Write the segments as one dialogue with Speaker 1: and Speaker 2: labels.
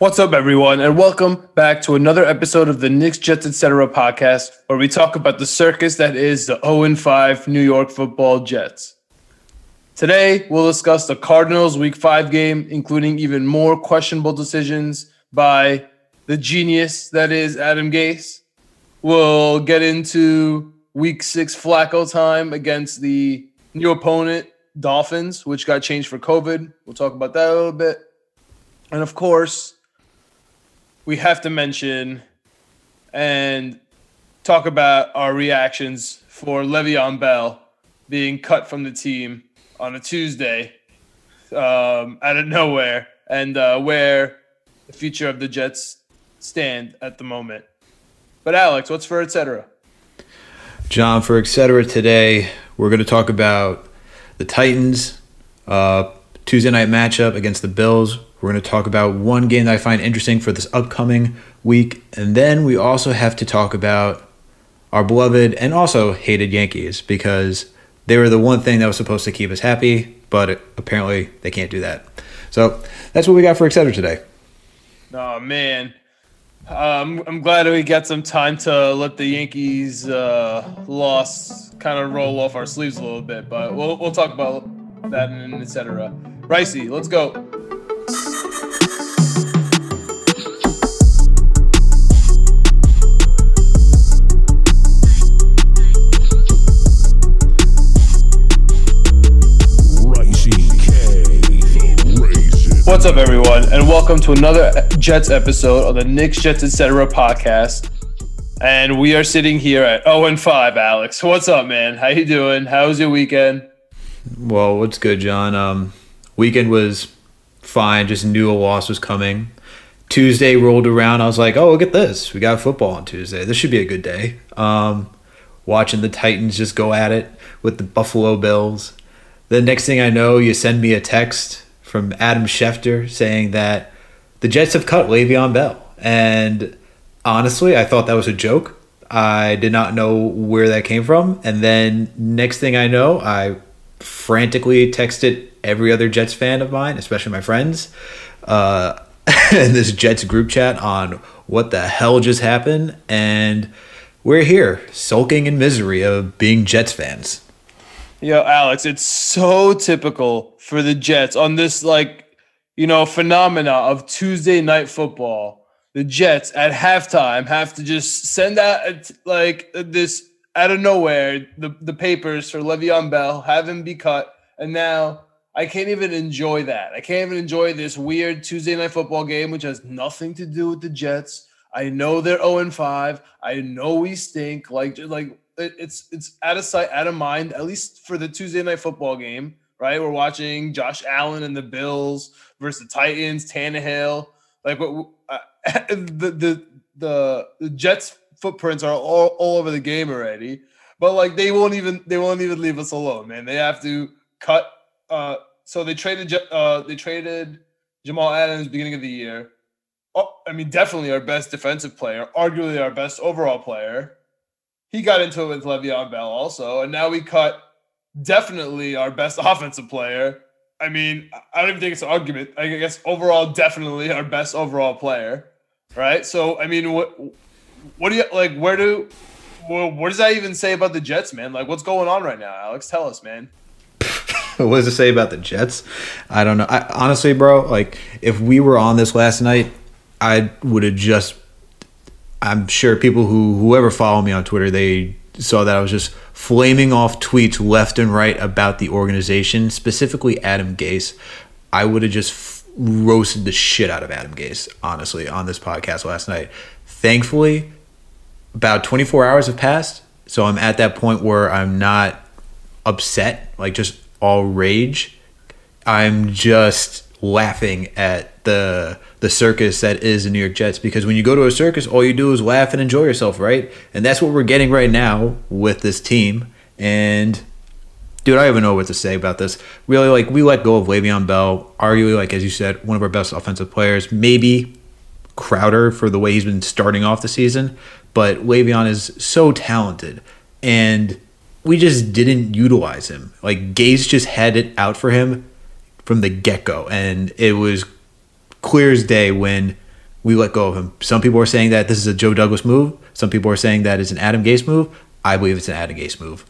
Speaker 1: What's up, everyone, and welcome back to another episode of the Knicks, Jets, etc. podcast, where we talk about the circus that is the 0 5 New York football Jets. Today, we'll discuss the Cardinals' Week 5 game, including even more questionable decisions by the genius that is Adam Gase. We'll get into Week 6 Flacco time against the new opponent, Dolphins, which got changed for COVID. We'll talk about that a little bit. And of course, we have to mention and talk about our reactions for Le'Veon Bell being cut from the team on a Tuesday um, out of nowhere and uh, where the future of the Jets stand at the moment. But Alex, what's for etc.
Speaker 2: John, for etc. today, we're going to talk about the Titans uh, Tuesday night matchup against the Bills. We're going to talk about one game that I find interesting for this upcoming week. And then we also have to talk about our beloved and also hated Yankees because they were the one thing that was supposed to keep us happy, but apparently they can't do that. So that's what we got for Etc. today.
Speaker 1: Oh, man. Um, I'm glad we got some time to let the Yankees uh, loss kind of roll off our sleeves a little bit, but we'll, we'll talk about that and etc. Ricey, let's go. What's up, everyone, and welcome to another Jets episode of the Knicks Jets Etc. podcast. And we are sitting here at 0 and 5, Alex. What's up, man? How you doing? How was your weekend?
Speaker 2: Well, what's good, John? Um, weekend was fine. Just knew a loss was coming. Tuesday rolled around. I was like, oh, look at this. We got football on Tuesday. This should be a good day. Um, watching the Titans just go at it with the Buffalo Bills. The next thing I know, you send me a text from Adam Schefter saying that the Jets have cut Le'Veon Bell. And honestly, I thought that was a joke. I did not know where that came from. And then next thing I know, I frantically texted every other Jets fan of mine, especially my friends, uh, in this Jets group chat on what the hell just happened. And we're here, sulking in misery of being Jets fans.
Speaker 1: Yo, Alex, it's so typical for the Jets on this like you know phenomena of Tuesday night football. The Jets at halftime have to just send out uh, like uh, this out of nowhere the, the papers for Le'Veon Bell, have him be cut, and now I can't even enjoy that. I can't even enjoy this weird Tuesday night football game, which has nothing to do with the Jets. I know they're 0 5. I know we stink. Like, like it's it's out of sight, out of mind. At least for the Tuesday night football game, right? We're watching Josh Allen and the Bills versus the Titans, Tannehill. Like what uh, the, the the the Jets footprints are all, all over the game already. But like they won't even they won't even leave us alone, man. They have to cut. Uh, so they traded uh, they traded Jamal Adams beginning of the year. Oh, I mean, definitely our best defensive player, arguably our best overall player he got into it with Le'Veon Bell also, and now we cut definitely our best offensive player. I mean, I don't even think it's an argument. I guess overall, definitely our best overall player, right? So, I mean, what what do you like? Where do well, what does that even say about the Jets, man? Like, what's going on right now, Alex? Tell us, man.
Speaker 2: what does it say about the Jets? I don't know. I, honestly, bro, like if we were on this last night, I would have just I'm sure people who whoever follow me on Twitter they saw that I was just flaming off tweets left and right about the organization, specifically Adam Gase. I would have just f- roasted the shit out of Adam Gase, honestly, on this podcast last night. Thankfully, about 24 hours have passed, so I'm at that point where I'm not upset, like just all rage. I'm just laughing at the the circus that is the New York Jets because when you go to a circus, all you do is laugh and enjoy yourself, right? And that's what we're getting right now with this team. And dude, I don't even know what to say about this. Really, like we let go of Le'Veon Bell, arguably, like as you said, one of our best offensive players. Maybe Crowder for the way he's been starting off the season, but Le'Veon is so talented, and we just didn't utilize him. Like Gase just had it out for him from the get go, and it was clear as day when we let go of him. Some people are saying that this is a Joe Douglas move. Some people are saying that it's an Adam Gase move. I believe it's an Adam Gase move.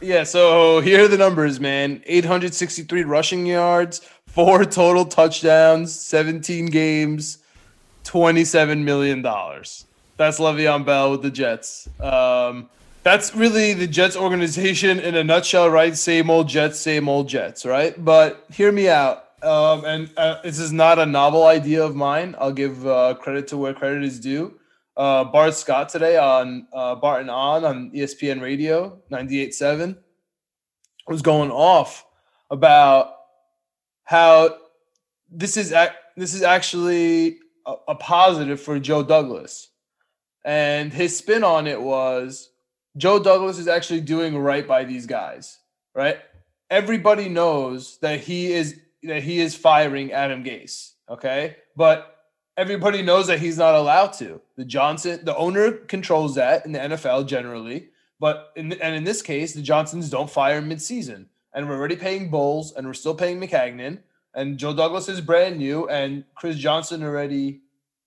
Speaker 1: Yeah, so here are the numbers, man. 863 rushing yards, four total touchdowns, 17 games, $27 million. That's Le'Veon Bell with the Jets. Um, that's really the Jets organization in a nutshell, right? Same old Jets, same old Jets, right? But hear me out. Um, and uh, this is not a novel idea of mine. I'll give uh, credit to where credit is due. Uh, Bart Scott today on uh, Bart and Hahn on ESPN Radio 98.7 was going off about how this is ac- this is actually a, a positive for Joe Douglas. And his spin on it was Joe Douglas is actually doing right by these guys, right? Everybody knows that he is that he is firing Adam Gase, okay? But everybody knows that he's not allowed to. The Johnson, the owner controls that in the NFL generally, but in, and in this case, the Johnsons don't fire midseason, and we're already paying Bowles, and we're still paying Maccagnan, and Joe Douglas is brand new, and Chris Johnson already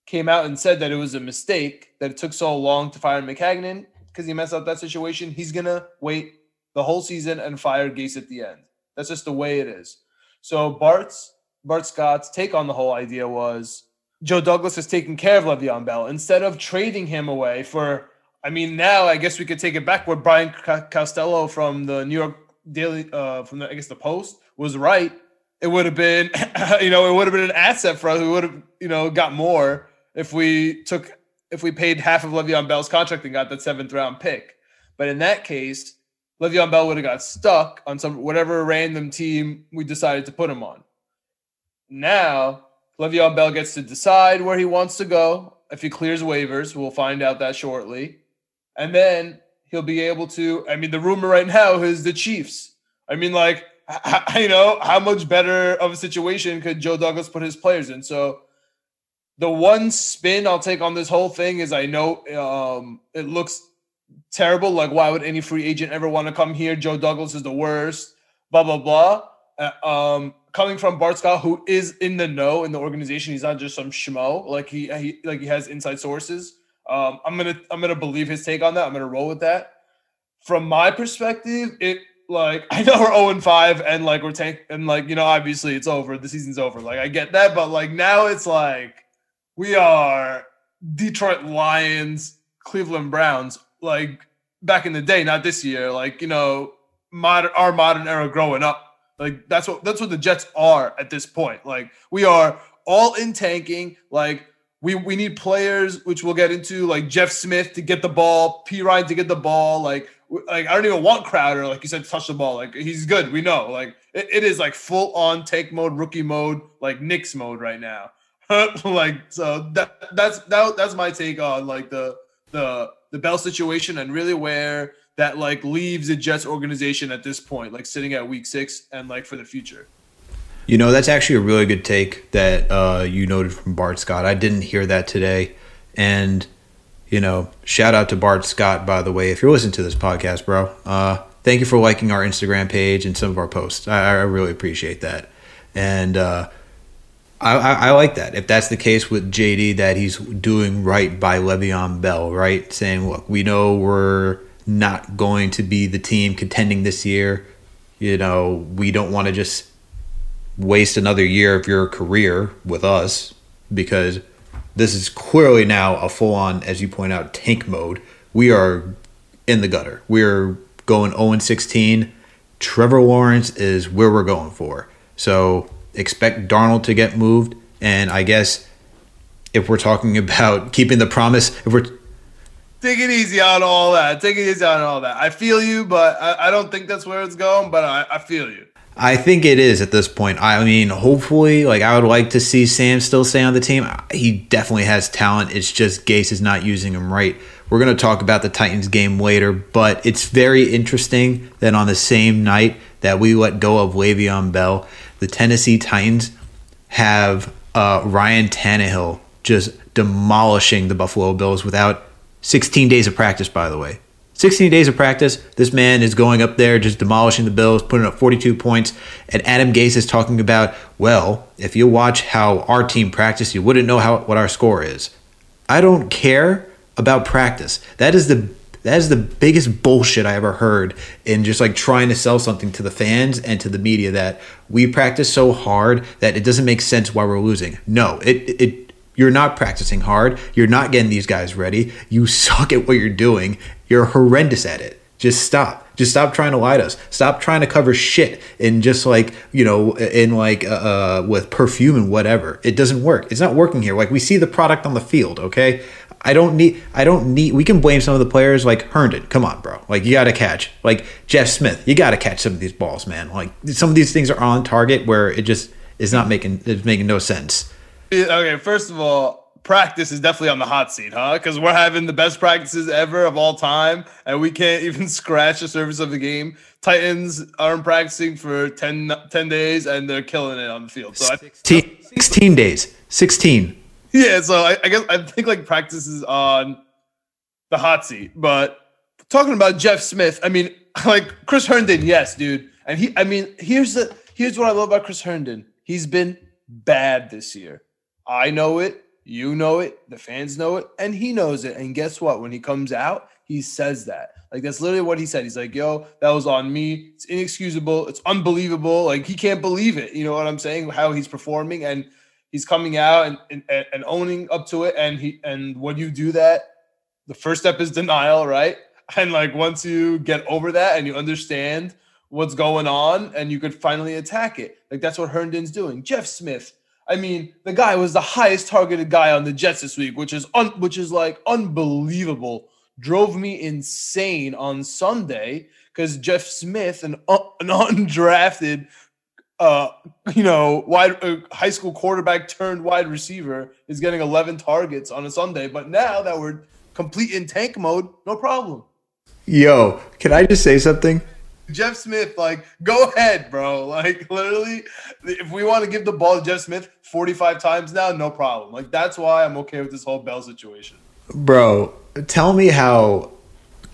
Speaker 1: came out and said that it was a mistake that it took so long to fire Maccagnan because he messed up that situation. He's gonna wait the whole season and fire Gase at the end. That's just the way it is. So Bart's Bart Scott's take on the whole idea was Joe Douglas is taking care of Le'Veon Bell instead of trading him away for. I mean, now I guess we could take it back. What Brian Costello from the New York Daily, uh, from the I guess the Post was right. It would have been, you know, it would have been an asset for us. We would have, you know, got more if we took if we paid half of Le'Veon Bell's contract and got that seventh round pick. But in that case, Le'Veon Bell would have got stuck on some whatever random team we decided to put him on. Now, Le'Veon Bell gets to decide where he wants to go. If he clears waivers, we'll find out that shortly. And then he'll be able to. I mean, the rumor right now is the Chiefs. I mean, like, you know, how much better of a situation could Joe Douglas put his players in? So, the one spin I'll take on this whole thing is I know um, it looks terrible. Like, why would any free agent ever want to come here? Joe Douglas is the worst. Blah blah blah. Uh, um, coming from Bart Scott, who is in the know in the organization, he's not just some schmo. Like he, he like he has inside sources. Um, I'm gonna I'm gonna believe his take on that. I'm gonna roll with that. From my perspective, it like I know we're 0 and 5 and like we're tank and like you know obviously it's over. The season's over. Like I get that, but like now it's like we are Detroit Lions, Cleveland Browns like back in the day, not this year. Like you know, modern our modern era growing up. Like that's what that's what the Jets are at this point. Like we are all in tanking. Like we we need players, which we'll get into, like Jeff Smith to get the ball, Perine to get the ball. Like like I don't even want Crowder, like you said, to touch the ball. Like he's good. We know. Like it, it is like full on take mode, rookie mode, like Knicks mode right now. like so that that's that, that's my take on like the the the Bell situation and really where that like leaves the Jets organization at this point, like sitting at week six and like for the future.
Speaker 2: You know, that's actually a really good take that uh, you noted from Bart Scott. I didn't hear that today. And, you know, shout out to Bart Scott, by the way, if you're listening to this podcast, bro. Uh, thank you for liking our Instagram page and some of our posts. I, I really appreciate that. And uh, I, I, I, like that. If that's the case with JD, that he's doing right by Le'Veon Bell, right? Saying, look, we know we're not going to be the team contending this year. You know, we don't want to just waste another year of your career with us because this is clearly now a full on, as you point out, tank mode. We are in the gutter. We're going 0 16. Trevor Lawrence is where we're going for. So expect Darnold to get moved. And I guess if we're talking about keeping the promise, if we're
Speaker 1: take it easy on all that, take it easy on all that. I feel you, but I, I don't think that's where it's going. But I, I feel you.
Speaker 2: I think it is at this point. I mean, hopefully, like I would like to see Sam still stay on the team. He definitely has talent. It's just Gase is not using him right. We're going to talk about the Titans game later, but it's very interesting that on the same night that we let go of Le'Veon Bell, the Tennessee Titans have uh, Ryan Tannehill just demolishing the Buffalo Bills without 16 days of practice, by the way. 16 days of practice. This man is going up there, just demolishing the Bills, putting up 42 points. And Adam Gase is talking about, well, if you watch how our team practice, you wouldn't know how what our score is. I don't care about practice. That is the that is the biggest bullshit I ever heard in just like trying to sell something to the fans and to the media that we practice so hard that it doesn't make sense why we're losing. No, it it you're not practicing hard. You're not getting these guys ready. You suck at what you're doing. You're horrendous at it. Just stop. Just stop trying to lie to us. Stop trying to cover shit in just like you know in like uh, uh with perfume and whatever. It doesn't work. It's not working here. Like we see the product on the field. Okay. I don't need. I don't need. We can blame some of the players like Herndon. Come on, bro. Like you got to catch. Like Jeff Smith, you got to catch some of these balls, man. Like some of these things are on target where it just is not making it's making no sense.
Speaker 1: Okay, first of all, practice is definitely on the hot seat, huh? Because we're having the best practices ever of all time, and we can't even scratch the surface of the game. Titans aren't practicing for 10, 10 days, and they're killing it on the field. So
Speaker 2: 16, I, 16 days. 16.
Speaker 1: Yeah, so I, I guess I think like practice is on the hot seat, but talking about Jeff Smith, I mean, like Chris Herndon, yes, dude, and he, I mean, here's the here's what I love about Chris Herndon. He's been bad this year. I know it, you know it, the fans know it, and he knows it. And guess what? When he comes out, he says that. Like that's literally what he said. He's like, "Yo, that was on me. It's inexcusable. It's unbelievable. Like he can't believe it. You know what I'm saying? How he's performing and." He's coming out and, and, and owning up to it. And he and when you do that, the first step is denial, right? And like once you get over that and you understand what's going on and you could finally attack it. Like that's what Herndon's doing. Jeff Smith, I mean, the guy was the highest targeted guy on the Jets this week, which is un- which is like unbelievable. Drove me insane on Sunday because Jeff Smith, an, uh, an undrafted uh, you know, wide uh, high school quarterback turned wide receiver is getting 11 targets on a Sunday. But now that we're complete in tank mode, no problem.
Speaker 2: Yo, can I just say something?
Speaker 1: Jeff Smith, like, go ahead, bro. Like, literally, if we want to give the ball to Jeff Smith 45 times now, no problem. Like, that's why I'm okay with this whole Bell situation.
Speaker 2: Bro, tell me how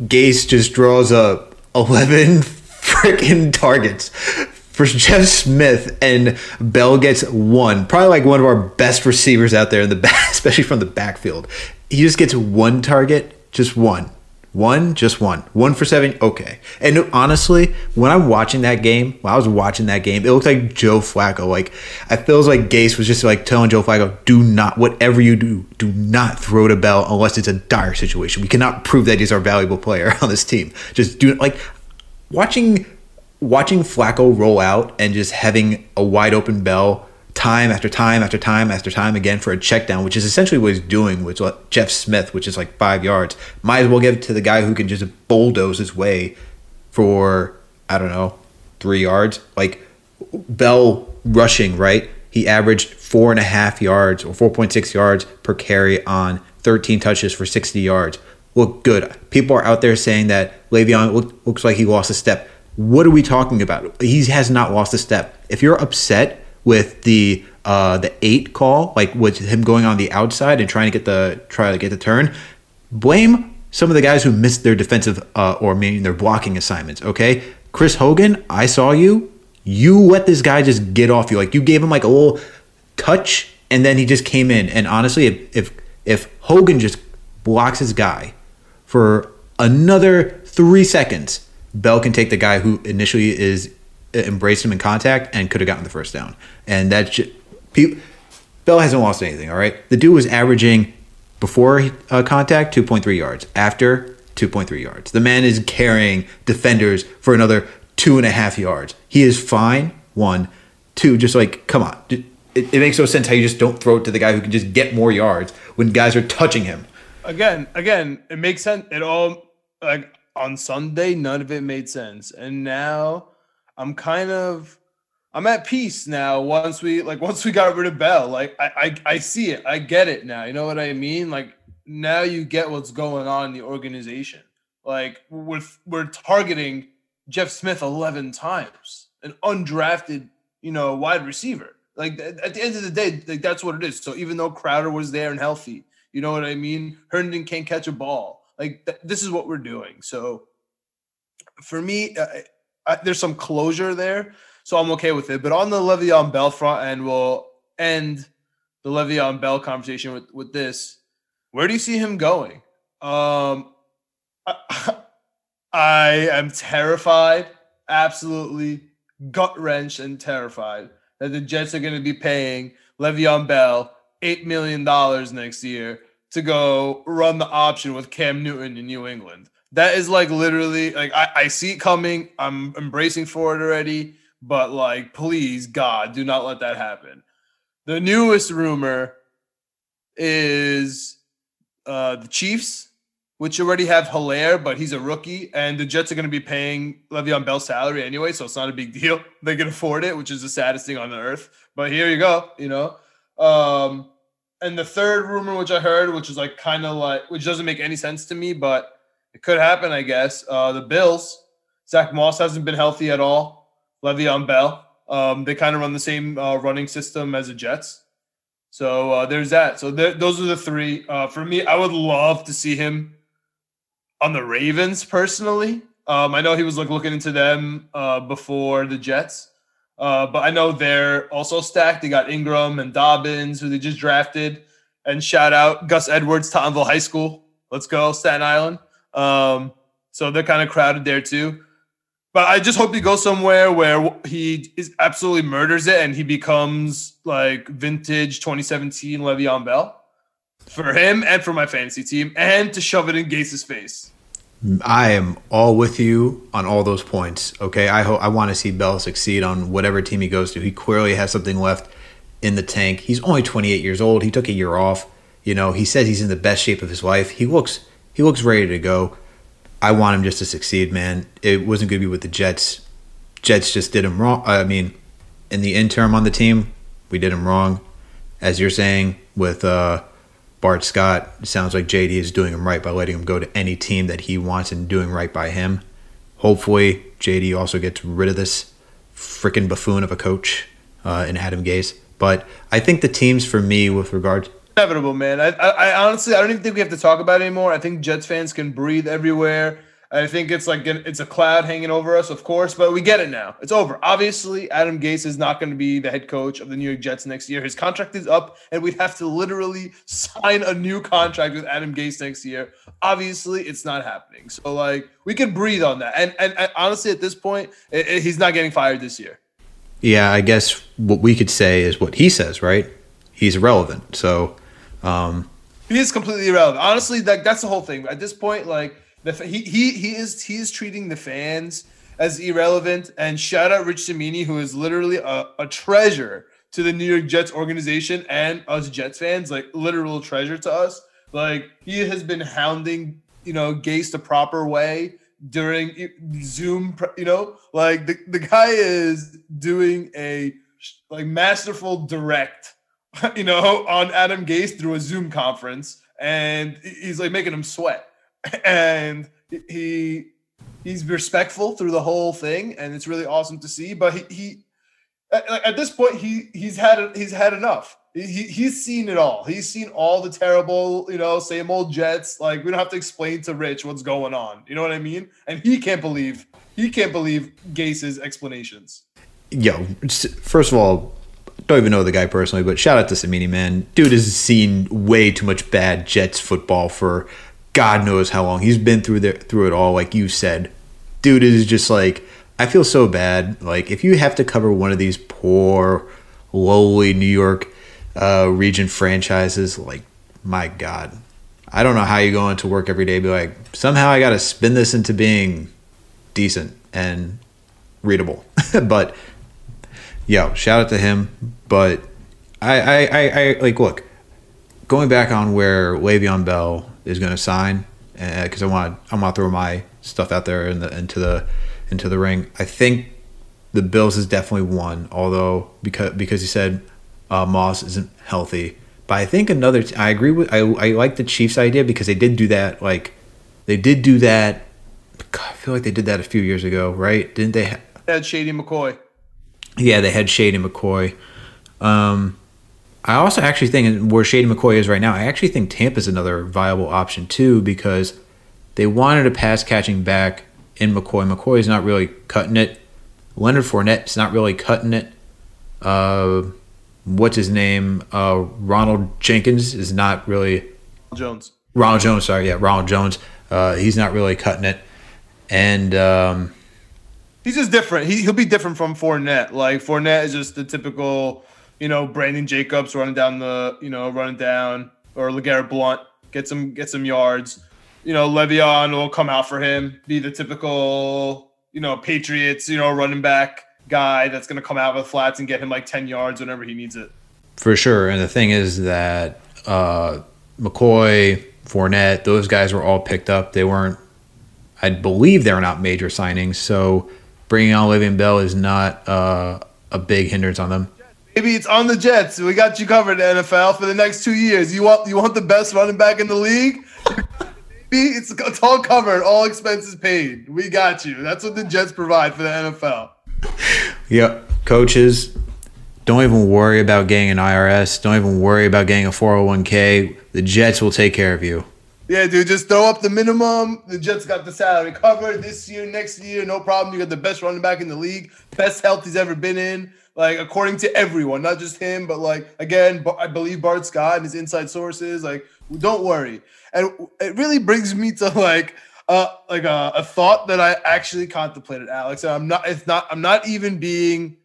Speaker 2: Gase just draws up 11 freaking targets for Jeff Smith and Bell gets one, probably like one of our best receivers out there in the back, especially from the backfield. He just gets one target, just one. One, just one. One for seven, okay. And honestly, when I'm watching that game, when I was watching that game, it looked like Joe Flacco. Like I feels like Gase was just like telling Joe Flacco, do not, whatever you do, do not throw to Bell unless it's a dire situation. We cannot prove that he's our valuable player on this team. Just do it. like watching watching Flacco roll out and just having a wide open bell time after time after time after time again for a check down, which is essentially what he's doing with Jeff Smith, which is like five yards. Might as well give it to the guy who can just bulldoze his way for, I don't know, three yards. Like Bell rushing, right? He averaged four and a half yards or 4.6 yards per carry on 13 touches for 60 yards. Look good. People are out there saying that Le'Veon look, looks like he lost a step what are we talking about? He has not lost a step. If you're upset with the uh, the eight call, like with him going on the outside and trying to get the try to get the turn, blame some of the guys who missed their defensive uh, or meaning their blocking assignments. Okay, Chris Hogan, I saw you. You let this guy just get off you. Like you gave him like a little touch, and then he just came in. And honestly, if if, if Hogan just blocks his guy for another three seconds, Bell can take the guy who initially is uh, embraced him in contact and could have gotten the first down. And that's people. Bell hasn't lost anything. All right, the dude was averaging before uh, contact 2.3 yards, after 2.3 yards. The man is carrying defenders for another two and a half yards. He is fine. One, two. Just like come on. It, it makes no sense how you just don't throw it to the guy who can just get more yards when guys are touching him.
Speaker 1: Again, again, it makes sense. It all like on Sunday, none of it made sense. And now I'm kind of I'm at peace now once we like once we got rid of Bell. Like I, I I see it. I get it now. You know what I mean? Like now you get what's going on in the organization. Like we're we're targeting Jeff Smith 11 times, an undrafted, you know, wide receiver. Like at the end of the day, like that's what it is. So even though Crowder was there and healthy, you know what I mean? Herndon can't catch a ball. Like th- this is what we're doing. So for me, uh, I, there's some closure there, so I'm okay with it. But on the Le'Veon Bell front, and we'll end the Le'Veon Bell conversation with with this. Where do you see him going? Um, I, I am terrified, absolutely gut wrenched and terrified that the Jets are going to be paying Le'Veon Bell eight million dollars next year to go run the option with Cam Newton in New England. That is like literally like I, I see it coming. I'm embracing for it already, but like please God, do not let that happen. The newest rumor is uh the Chiefs, which already have Helaire, but he's a rookie, and the Jets are going to be paying Le'Veon Bell's salary anyway, so it's not a big deal. They can afford it, which is the saddest thing on the earth. But here you go, you know. Um, and the third rumor, which I heard, which is like kind of like, which doesn't make any sense to me, but it could happen, I guess. Uh, the Bills, Zach Moss hasn't been healthy at all. Le'Veon Bell, um, they kind of run the same uh, running system as the Jets. So uh, there's that. So th- those are the three. Uh, for me, I would love to see him on the Ravens personally. Um, I know he was like looking into them uh, before the Jets. Uh, but I know they're also stacked. They got Ingram and Dobbins, who they just drafted. And shout out Gus Edwards, Tottenville High School. Let's go, Staten Island. Um, so they're kind of crowded there too. But I just hope he goes somewhere where he is absolutely murders it and he becomes like vintage 2017 Le'Veon Bell for him and for my fantasy team and to shove it in Gase's face.
Speaker 2: I am all with you on all those points. Okay, I hope I want to see Bell succeed on whatever team he goes to. He clearly has something left in the tank. He's only 28 years old. He took a year off. You know, he says he's in the best shape of his life. He looks he looks ready to go. I want him just to succeed, man. It wasn't going to be with the Jets. Jets just did him wrong. I mean, in the interim on the team, we did him wrong. As you're saying with uh Bart Scott, sounds like JD is doing him right by letting him go to any team that he wants and doing right by him. Hopefully, JD also gets rid of this freaking buffoon of a coach uh, in Adam Gase. But I think the teams for me, with regard
Speaker 1: inevitable, man. I, I, I, honestly, I don't even think we have to talk about it anymore. I think Jets fans can breathe everywhere. I think it's like it's a cloud hanging over us, of course, but we get it now. It's over. Obviously, Adam Gase is not going to be the head coach of the New York Jets next year. His contract is up, and we'd have to literally sign a new contract with Adam Gase next year. Obviously, it's not happening. So, like, we can breathe on that. And and, and honestly, at this point, it, it, he's not getting fired this year.
Speaker 2: Yeah, I guess what we could say is what he says, right? He's irrelevant. So, um,
Speaker 1: he is completely irrelevant. Honestly, that that's the whole thing. At this point, like the, he he he is he is treating the fans as irrelevant. And shout out Rich Cimini, who is literally a, a treasure to the New York Jets organization and us Jets fans, like literal treasure to us. Like he has been hounding, you know, Gase the proper way during Zoom, you know, like the, the guy is doing a like masterful direct, you know, on Adam Gase through a Zoom conference. And he's like making him sweat and he he's respectful through the whole thing, and it's really awesome to see. But he he at, at this point he he's had he's had enough. He, he's seen it all. He's seen all the terrible, you know, same old Jets. Like we don't have to explain to Rich what's going on. You know what I mean? And he can't believe he can't believe Gase's explanations.
Speaker 2: Yo, first of all, don't even know the guy personally, but shout out to Cimini, man. Dude has seen way too much bad Jets football for God knows how long. He's been through there through it all, like you said. Dude is just like I feel so bad. Like if you have to cover one of these poor, lowly New York uh, region franchises, like my God, I don't know how you go into work every day. Be like somehow I got to spin this into being decent and readable. but yo, shout out to him. But I, I, I, I like look going back on where Le'Veon Bell is going to sign because uh, I want I want to throw my stuff out there in the, into the into the ring. I think the Bills is definitely one, although because because he said uh, Moss isn't healthy. But I think another. T- I agree with. I I like the Chiefs idea because they did do that. Like they did do that. God, I feel like they did that a few years ago, right? Didn't they? Ha-
Speaker 1: they had Shady McCoy.
Speaker 2: Yeah, they had Shady McCoy. Um, I also actually think where Shady McCoy is right now, I actually think Tampa's another viable option too because They wanted a pass catching back in McCoy. McCoy's not really cutting it. Leonard Fournette's not really cutting it. Uh, what's his name? Uh, Ronald Jenkins is not really.
Speaker 1: Jones.
Speaker 2: Ronald Jones, sorry, yeah, Ronald Jones. Uh, he's not really cutting it. And um,
Speaker 1: he's just different. He, he'll be different from Fournette. Like Fournette is just the typical, you know, Brandon Jacobs running down the, you know, running down, or LeGarrette Blunt get some get some yards. You know, Le'Veon will come out for him, be the typical, you know, Patriots, you know, running back guy that's going to come out with flats and get him like 10 yards whenever he needs it.
Speaker 2: For sure. And the thing is that uh, McCoy, Fournette, those guys were all picked up. They weren't, I believe they were not major signings. So bringing on Le'Veon Bell is not uh, a big hindrance on them.
Speaker 1: Maybe it's on the Jets. We got you covered, NFL, for the next two years. You want you want the best running back in the league? Maybe it's, it's all covered, all expenses paid. We got you. That's what the Jets provide for the NFL.
Speaker 2: Yep. Coaches, don't even worry about getting an IRS. Don't even worry about getting a 401k. The Jets will take care of you.
Speaker 1: Yeah, dude, just throw up the minimum. The Jets got the salary covered this year, next year, no problem. You got the best running back in the league, best health he's ever been in. Like according to everyone, not just him, but like again, I believe Bart Scott and his inside sources. Like, don't worry. And it really brings me to like uh, like a, a, thought that I actually contemplated, Alex. And I'm not. It's not. I'm not even being.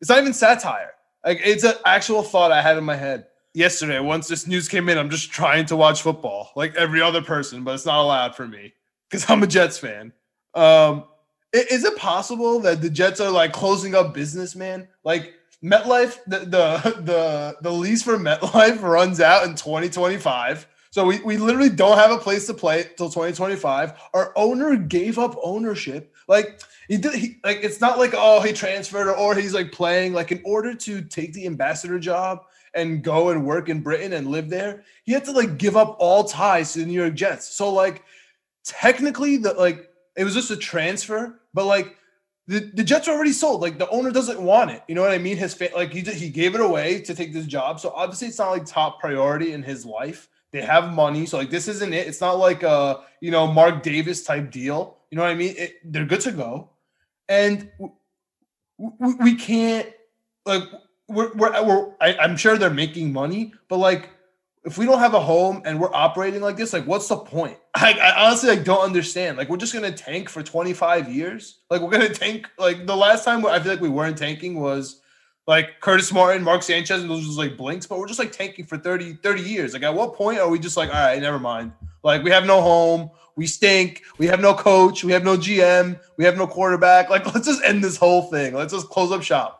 Speaker 1: It's not even satire. Like it's an actual thought I had in my head yesterday. Once this news came in, I'm just trying to watch football like every other person, but it's not allowed for me because I'm a Jets fan. Um, is it possible that the Jets are like closing up business, man? Like MetLife, the the the, the lease for MetLife runs out in 2025. So we, we literally don't have a place to play till 2025. Our owner gave up ownership. Like he did he like it's not like oh he transferred or, or he's like playing. Like in order to take the ambassador job and go and work in Britain and live there, he had to like give up all ties to the New York Jets. So like technically the like it was just a transfer, but like the, the Jets are already sold. Like the owner doesn't want it. You know what I mean? His fa- like he he gave it away to take this job. So obviously it's not like top priority in his life. They have money, so like this isn't it. It's not like a you know Mark Davis type deal. You know what I mean? It, they're good to go, and we, we can't like we're we're, we're I, I'm sure they're making money, but like if we don't have a home and we're operating like this, like what's the point? I, I honestly like don't understand. Like we're just gonna tank for 25 years. Like we're gonna tank. Like the last time I feel like we weren't tanking was like Curtis Martin, Mark Sanchez, and those was like blinks, but we're just like tanking for 30, 30 years. Like at what point are we just like, all right, never mind. Like we have no home, we stink, we have no coach, we have no GM, we have no quarterback. Like let's just end this whole thing. Let's just close up shop.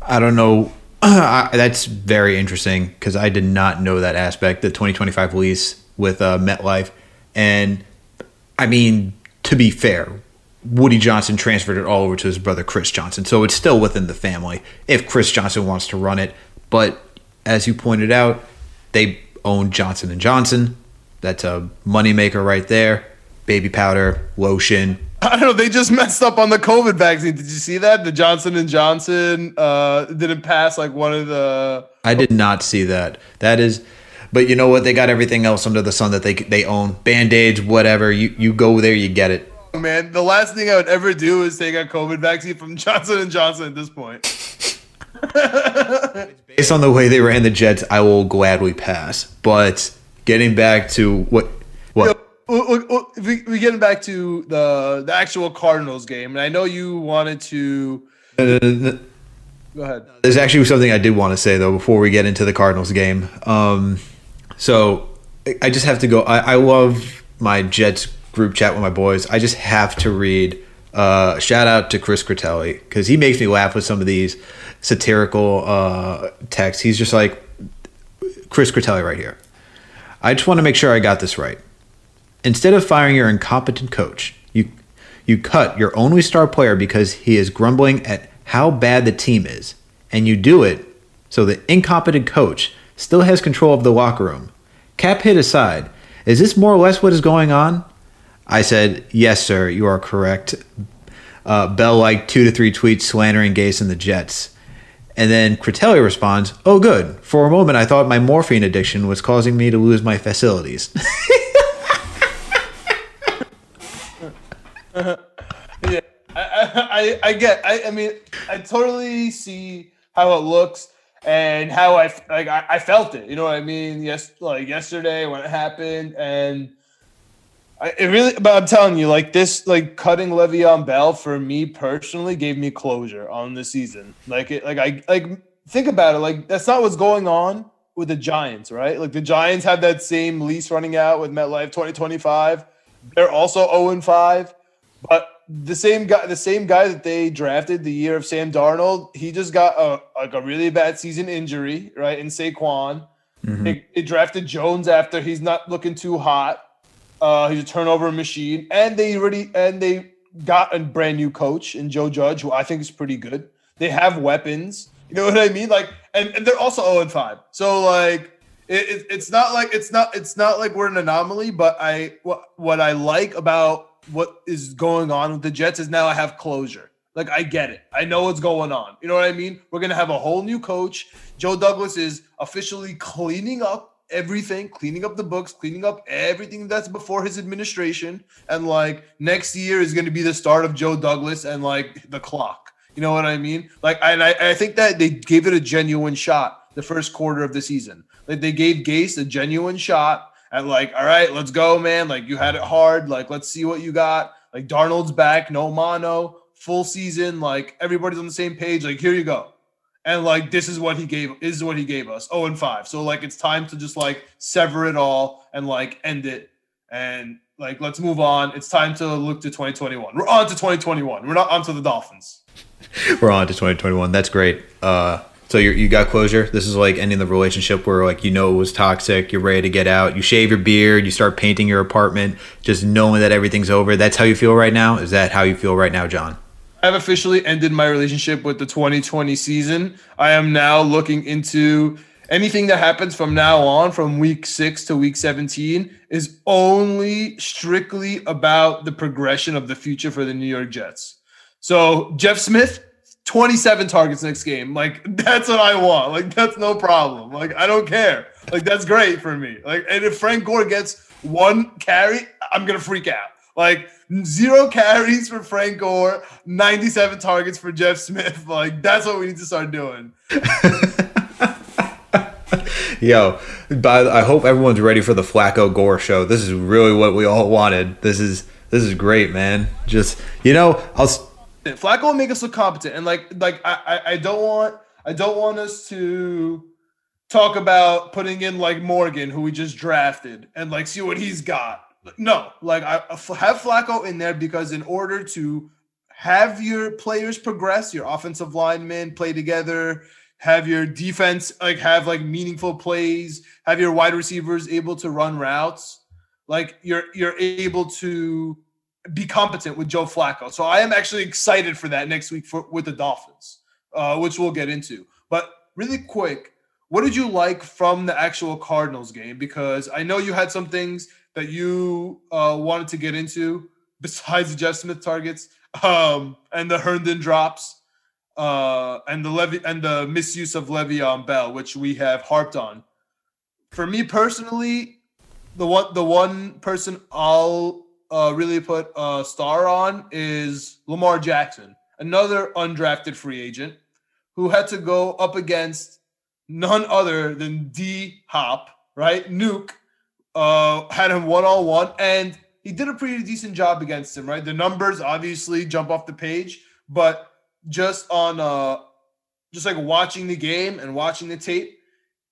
Speaker 2: I don't know uh, that's very interesting because I did not know that aspect, the 2025 lease with uh, MetLife. And I mean, to be fair, Woody Johnson transferred it all over to his brother Chris Johnson. So it's still within the family if Chris Johnson wants to run it. But as you pointed out, they own Johnson and Johnson. That's a moneymaker right there. Baby powder, lotion,
Speaker 1: I don't know. They just messed up on the COVID vaccine. Did you see that? The Johnson and Johnson uh, didn't pass like one of the.
Speaker 2: I did not see that. That is, but you know what? They got everything else under the sun that they they own. Band aids, whatever. You you go there, you get it.
Speaker 1: Man, the last thing I would ever do is take a COVID vaccine from Johnson and Johnson at this point.
Speaker 2: Based on the way they ran the Jets, I will gladly pass. But getting back to what what
Speaker 1: we, we getting back to the the actual Cardinals game, and I know you wanted to. Go ahead.
Speaker 2: There's actually something I did want to say though before we get into the Cardinals game. Um, so I just have to go. I, I love my Jets group chat with my boys. I just have to read. Uh, shout out to Chris Critelli because he makes me laugh with some of these satirical uh, texts. He's just like Chris Critelli right here. I just want to make sure I got this right. Instead of firing your incompetent coach, you you cut your only star player because he is grumbling at how bad the team is, and you do it so the incompetent coach still has control of the locker room. Cap hit aside, is this more or less what is going on? I said, Yes, sir, you are correct. Uh, Bell liked two to three tweets slandering Gase and the Jets. And then Critelli responds, Oh, good. For a moment, I thought my morphine addiction was causing me to lose my facilities.
Speaker 1: yeah, I, I, I get. I, I mean, I totally see how it looks and how I like. I, I felt it. You know what I mean? Yes, like yesterday when it happened, and I, it really. But I'm telling you, like this, like cutting Le'Veon Bell for me personally gave me closure on the season. Like it, like I like think about it. Like that's not what's going on with the Giants, right? Like the Giants have that same lease running out with MetLife 2025. They're also 0 and 5, but the same guy, the same guy that they drafted the year of Sam Darnold, he just got a like a really bad season injury, right? In Saquon, mm-hmm. they, they, drafted Jones after he's not looking too hot. Uh, he's a turnover machine, and they already and they got a brand new coach in Joe Judge, who I think is pretty good. They have weapons. You know what I mean? Like, and, and they're also 0 5. So like it, it, it's not like it's not it's not like we're an anomaly, but I what what I like about what is going on with the Jets is now I have closure. Like I get it. I know what's going on. You know what I mean? We're gonna have a whole new coach. Joe Douglas is officially cleaning up everything, cleaning up the books, cleaning up everything that's before his administration. And like next year is gonna be the start of Joe Douglas and like the clock. You know what I mean? Like, and I, I think that they gave it a genuine shot the first quarter of the season. Like, they gave Gase a genuine shot at, like, all right, let's go, man. Like, you had it hard. Like, let's see what you got. Like, Darnold's back, no mono, full season. Like, everybody's on the same page. Like, here you go. And like, this is what he gave. Is what he gave us. Oh, and five. So like, it's time to just like sever it all and like end it. And like, let's move on. It's time to look to 2021. We're on to 2021. We're not on to the Dolphins.
Speaker 2: We're on to 2021. That's great. Uh, so you you got closure. This is like ending the relationship where like you know it was toxic. You're ready to get out. You shave your beard. You start painting your apartment, just knowing that everything's over. That's how you feel right now. Is that how you feel right now, John?
Speaker 1: I've officially ended my relationship with the 2020 season. I am now looking into anything that happens from now on, from week six to week 17, is only strictly about the progression of the future for the New York Jets. So Jeff Smith, 27 targets next game. Like that's what I want. Like that's no problem. Like I don't care. Like that's great for me. Like and if Frank Gore gets one carry, I'm gonna freak out. Like zero carries for Frank Gore, 97 targets for Jeff Smith. Like that's what we need to start doing.
Speaker 2: Yo, but I hope everyone's ready for the Flacco Gore show. This is really what we all wanted. This is this is great, man. Just you know, I'll
Speaker 1: Flacco will make us look competent, and like like I I don't want I don't want us to talk about putting in like Morgan, who we just drafted, and like see what he's got. No, like I uh, have Flacco in there because in order to have your players progress, your offensive linemen play together, have your defense like have like meaningful plays, have your wide receivers able to run routes, like you're you're able to be competent with Joe Flacco. So I am actually excited for that next week for, with the Dolphins, uh, which we'll get into. But really quick, what did you like from the actual Cardinals game? Because I know you had some things that you uh, wanted to get into besides the Jeff Smith targets um, and the Herndon drops uh, and the Levy and the misuse of Le'Veon Bell, which we have harped on. For me personally, the one the one person I'll uh, really put a star on is Lamar Jackson, another undrafted free agent who had to go up against none other than D Hop, right? Nuke uh, had him one on one, and he did a pretty decent job against him, right? The numbers obviously jump off the page, but just on uh, just like watching the game and watching the tape,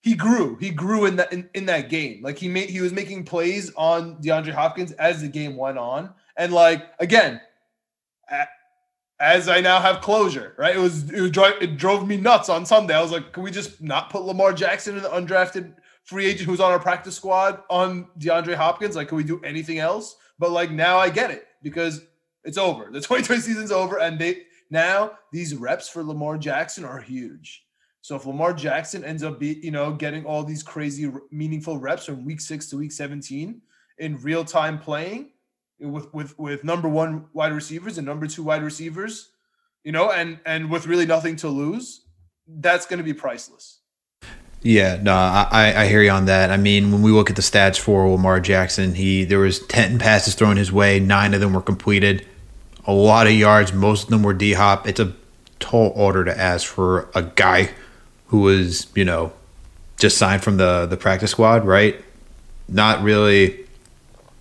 Speaker 1: he grew. He grew in that in, in that game. Like he made he was making plays on DeAndre Hopkins as the game went on. And like again, as I now have closure, right? It was it, was, it drove me nuts on Sunday. I was like, can we just not put Lamar Jackson, in the undrafted free agent who's on our practice squad, on DeAndre Hopkins? Like, can we do anything else? But like now I get it because it's over. The 2020 season's over, and they now these reps for Lamar Jackson are huge. So if Lamar Jackson ends up be, you know, getting all these crazy meaningful reps from week six to week 17 in real time playing with with with number one wide receivers and number two wide receivers, you know, and and with really nothing to lose, that's going to be priceless.
Speaker 2: Yeah, no, I, I hear you on that. I mean, when we look at the stats for Lamar Jackson, he there was ten passes thrown his way, nine of them were completed. a lot of yards. Most of them were D hop. It's a tall order to ask for a guy who was, you know, just signed from the the practice squad, right? Not really,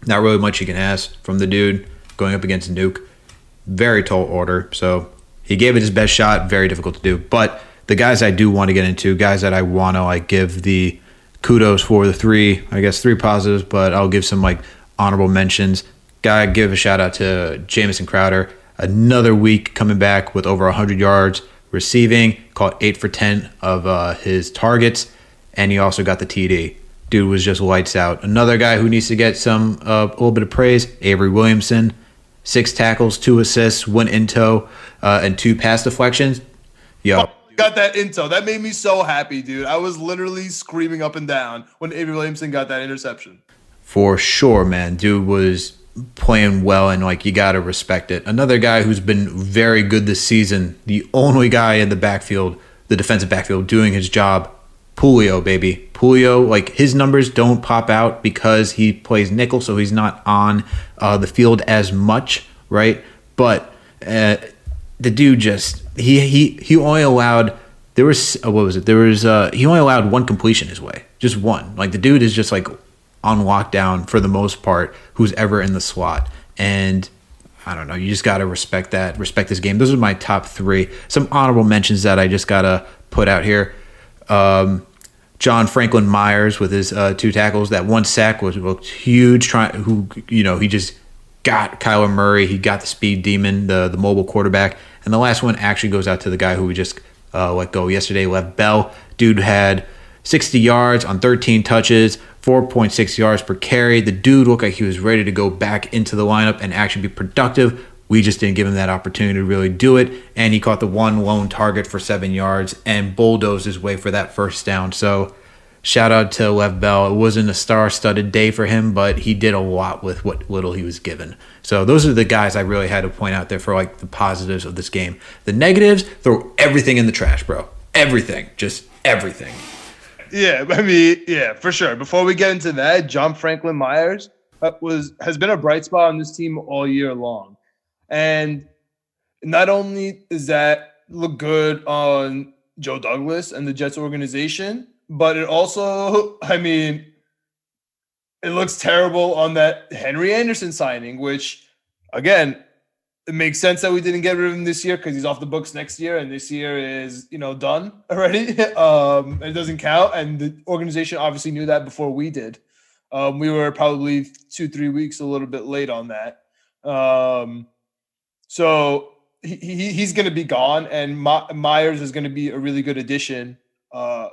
Speaker 2: not really much you can ask from the dude going up against Nuke. Very tall order, so he gave it his best shot. Very difficult to do, but the guys I do want to get into, guys that I want to like give the kudos for the three, I guess three positives, but I'll give some like honorable mentions. Gotta give a shout out to Jamison Crowder. Another week coming back with over 100 yards receiving, caught eight for 10 of uh, his targets, and he also got the TD. Dude was just lights out. Another guy who needs to get some uh, a little bit of praise, Avery Williamson. Six tackles, two assists, one in tow, uh, and two pass deflections. Yo,
Speaker 1: Oh, got that intel. That made me so happy, dude. I was literally screaming up and down when Avery Williamson got that interception.
Speaker 2: for sure, man. Dude was playing well, and like you gotta respect it. Another guy who's been very good this season. The only guy in the backfield, the defensive backfield, doing his job. Pulio, baby. Pulio, like his numbers don't pop out because he plays nickel, so he's not on uh, the field as much, right? But uh, the dude just he he he only allowed there was uh, what was it? There was uh he only allowed one completion his way, just one. Like the dude is just like on lockdown for the most part. Who's ever in the slot and. I don't know. You just got to respect that, respect this game. Those are my top three. Some honorable mentions that I just got to put out here. Um, John Franklin Myers with his uh, two tackles. That one sack was looked huge. Trying who you know he just got Kyler Murray. He got the speed demon, the the mobile quarterback. And the last one actually goes out to the guy who we just uh, let go yesterday, Lev Bell. Dude had 60 yards on 13 touches, 4.6 yards per carry. The dude looked like he was ready to go back into the lineup and actually be productive. We just didn't give him that opportunity to really do it. And he caught the one lone target for seven yards and bulldozed his way for that first down. So shout out to Lev Bell. It wasn't a star studded day for him, but he did a lot with what little he was given. So those are the guys I really had to point out there for like the positives of this game. The negatives, throw everything in the trash, bro. Everything. Just everything.
Speaker 1: Yeah, I mean, yeah, for sure. Before we get into that, John Franklin Myers uh, was has been a bright spot on this team all year long, and not only does that look good on Joe Douglas and the Jets organization, but it also, I mean, it looks terrible on that Henry Anderson signing, which again, it makes sense that we didn't get rid of him this year because he's off the books next year, and this year is you know done already. um, it doesn't count, and the organization obviously knew that before we did. Um, we were probably two, three weeks a little bit late on that. Um, so he, he he's going to be gone, and My, Myers is going to be a really good addition uh,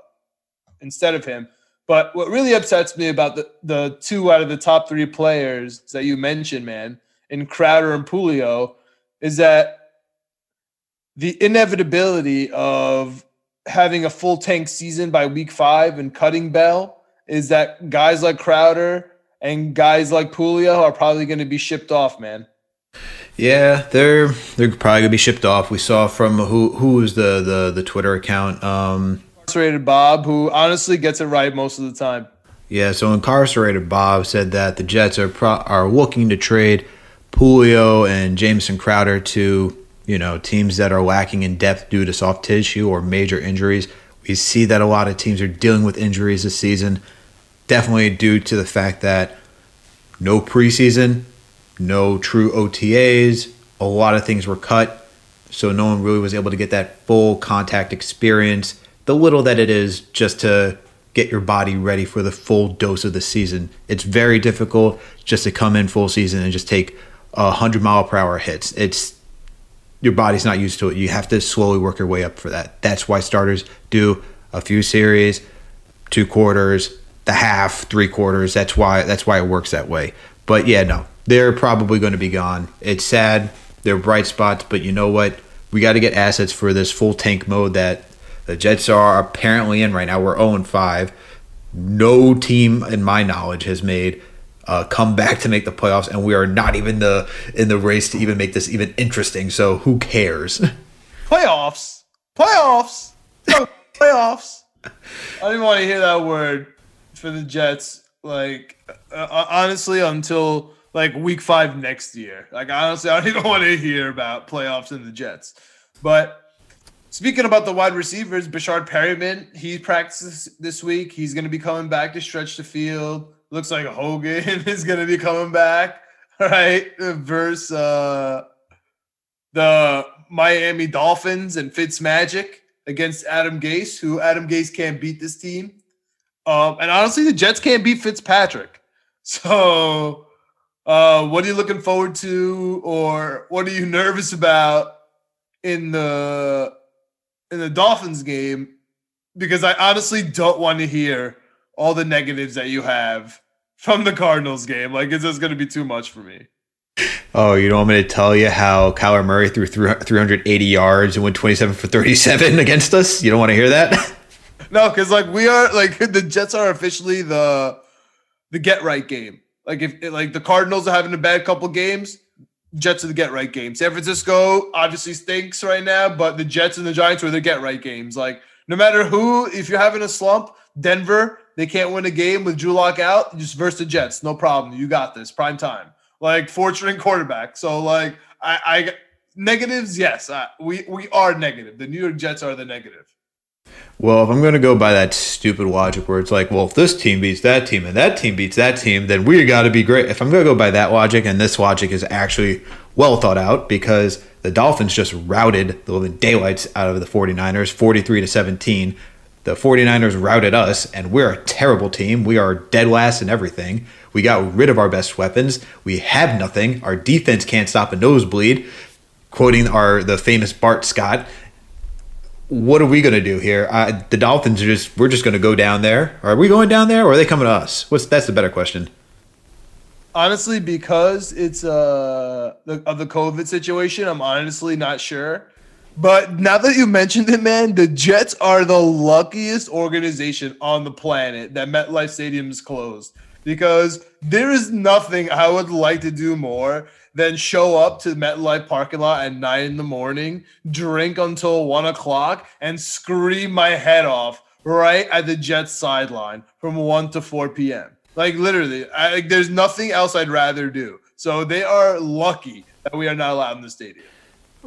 Speaker 1: instead of him. But what really upsets me about the, the two out of the top three players that you mentioned, man, in Crowder and Pulio, is that the inevitability of having a full tank season by week five and cutting Bell is that guys like Crowder and guys like Pulio are probably going to be shipped off, man.
Speaker 2: Yeah, they're they're probably gonna be shipped off. We saw from who who was the the the Twitter account. Um,
Speaker 1: Incarcerated Bob, who honestly gets it right most of the time.
Speaker 2: yeah, so incarcerated Bob said that the Jets are pro- are looking to trade Julio and Jameson Crowder to you know teams that are lacking in depth due to soft tissue or major injuries. We see that a lot of teams are dealing with injuries this season, definitely due to the fact that no preseason, no true OTAs, a lot of things were cut, so no one really was able to get that full contact experience. The little that it is just to get your body ready for the full dose of the season. It's very difficult just to come in full season and just take a hundred mile per hour hits. It's your body's not used to it. You have to slowly work your way up for that. That's why starters do a few series, two quarters, the half, three quarters. That's why that's why it works that way. But yeah, no, they're probably going to be gone. It's sad. They're bright spots, but you know what? We got to get assets for this full tank mode that the Jets are apparently in right now. We're 0 5. No team, in my knowledge, has made uh, come back to make the playoffs, and we are not even the in the race to even make this even interesting. So who cares?
Speaker 1: Playoffs, playoffs, playoffs. I even want to hear that word for the Jets. Like uh, honestly, until like week five next year. Like honestly, I don't even want to hear about playoffs in the Jets. But speaking about the wide receivers, Breshad Perriman, he practices this week. He's going to be coming back to stretch the field. Looks like Hogan is going to be coming back, right? Versus uh, the Miami Dolphins and Fitz Magic against Adam Gase, who Adam Gase can't beat this team. Um, and honestly, the Jets can't beat Fitzpatrick. So, uh, what are you looking forward to, or what are you nervous about in the in the Dolphins game? Because I honestly don't want to hear all the negatives that you have from the Cardinals game. Like, it's just going to be too much for me.
Speaker 2: Oh, you don't want me to tell you how Kyler Murray threw 380 yards and went 27 for 37 against us? You don't want to hear that?
Speaker 1: no, because like we are like the Jets are officially the the get right game. Like if like the Cardinals are having a bad couple games, Jets are the get right game. San Francisco obviously stinks right now, but the Jets and the Giants are the get right games. Like no matter who, if you're having a slump, Denver they can't win a game with Drew Lock out, just versus the Jets, no problem. You got this, prime time like fortune quarterback. So like I, I negatives, yes, I, we we are negative. The New York Jets are the negative.
Speaker 2: Well, if I'm going to go by that stupid logic where it's like, well, if this team beats that team and that team beats that team, then we got to be great. If I'm going to go by that logic, and this logic is actually well thought out because the Dolphins just routed the daylights out of the 49ers 43 to 17. The 49ers routed us, and we're a terrible team. We are dead last in everything. We got rid of our best weapons. We have nothing. Our defense can't stop a nosebleed. Quoting our the famous Bart Scott. What are we going to do here? Uh, the Dolphins are just we're just going to go down there. Are we going down there, or are they coming to us? What's that's the better question.
Speaker 1: Honestly, because it's uh the, of the COVID situation, I'm honestly not sure. But now that you mentioned it, man, the Jets are the luckiest organization on the planet that MetLife Stadium is closed because there is nothing I would like to do more than show up to MetLife parking lot at nine in the morning, drink until one o'clock, and scream my head off right at the Jets sideline from 1 to 4 p.m. Like literally, I, like, there's nothing else I'd rather do. So they are lucky that we are not allowed in the stadium.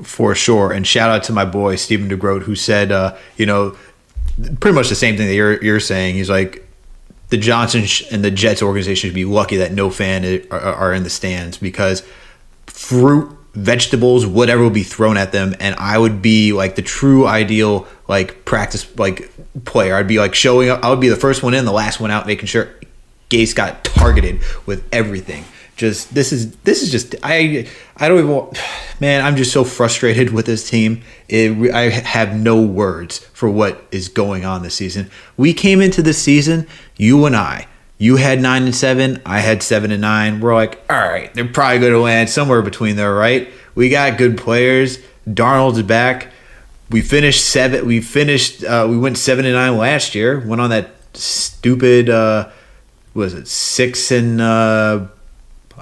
Speaker 2: For sure. And shout out to my boy, Stephen DeGroat, who said, uh, you know, pretty much the same thing that you're, you're saying. He's like, the Johnson and the Jets organization should be lucky that no fan are, in the stands because fruit, vegetables, whatever will be thrown at them, and I would be like the true ideal like practice like player. I'd be like showing up. I would be the first one in, the last one out, making sure Gase got targeted with everything just this is this is just I I don't even want, man I'm just so frustrated with this team. It, I have no words for what is going on this season. We came into the season, you and I. You had nine and seven. I had seven and nine. We're like, all right, they're probably going to land somewhere between there, right? We got good players. Darnold's back. We finished seven. We finished. Uh, we went seven and nine last year. Went on that stupid. Uh, was it six and uh,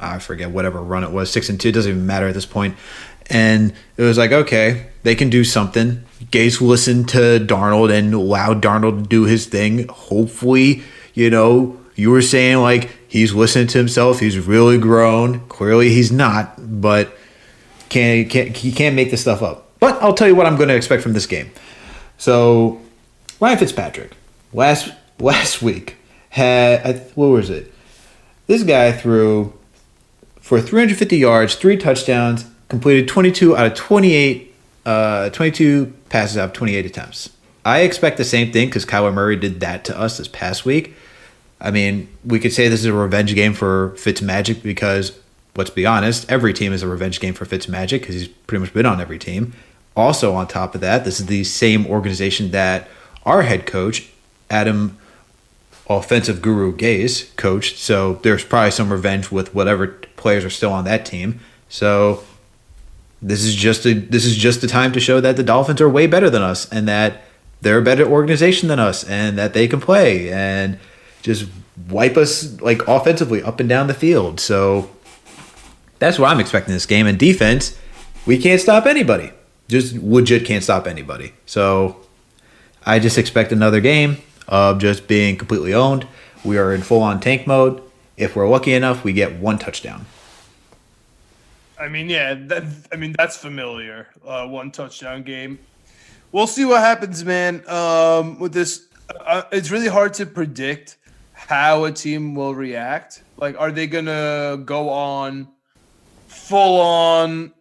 Speaker 2: I forget whatever run it was, six and two. It doesn't even matter at this point. And it was like, okay, they can do something. Gase listened to Darnold and allowed Darnold to do his thing. Hopefully, you know, you were saying like he's listening to himself. He's really grown. Clearly, he's not, but can't, can't he can't make this stuff up. But I'll tell you what I'm going to expect from this game. So, Ryan Fitzpatrick last last week had what was it? This guy threw for 350 yards, three touchdowns, completed 22 out of 28, uh, 22 passes out of 28 attempts. I expect the same thing because Kyler Murray did that to us this past week. I mean, we could say this is a revenge game for Fitzmagic because, let's be honest, every team is a revenge game for Fitzmagic because he's pretty much been on every team. Also, on top of that, this is the same organization that our head coach, Adam offensive guru Gase coached. So there's probably some revenge with whatever players are still on that team. So this is just a this is just the time to show that the Dolphins are way better than us and that they're a better organization than us and that they can play and just wipe us like offensively up and down the field. So that's what I'm expecting this game. And defense, we can't stop anybody. Just legit can't stop anybody. So I just expect another game of just being completely owned. We are in full on tank mode. If we're lucky enough, we get one touchdown.
Speaker 1: I mean, yeah, that, I mean that's familiar. Uh, one touchdown game. We'll see what happens, man. Um, with this, uh, it's really hard to predict how a team will react. Like, are they gonna go on full on?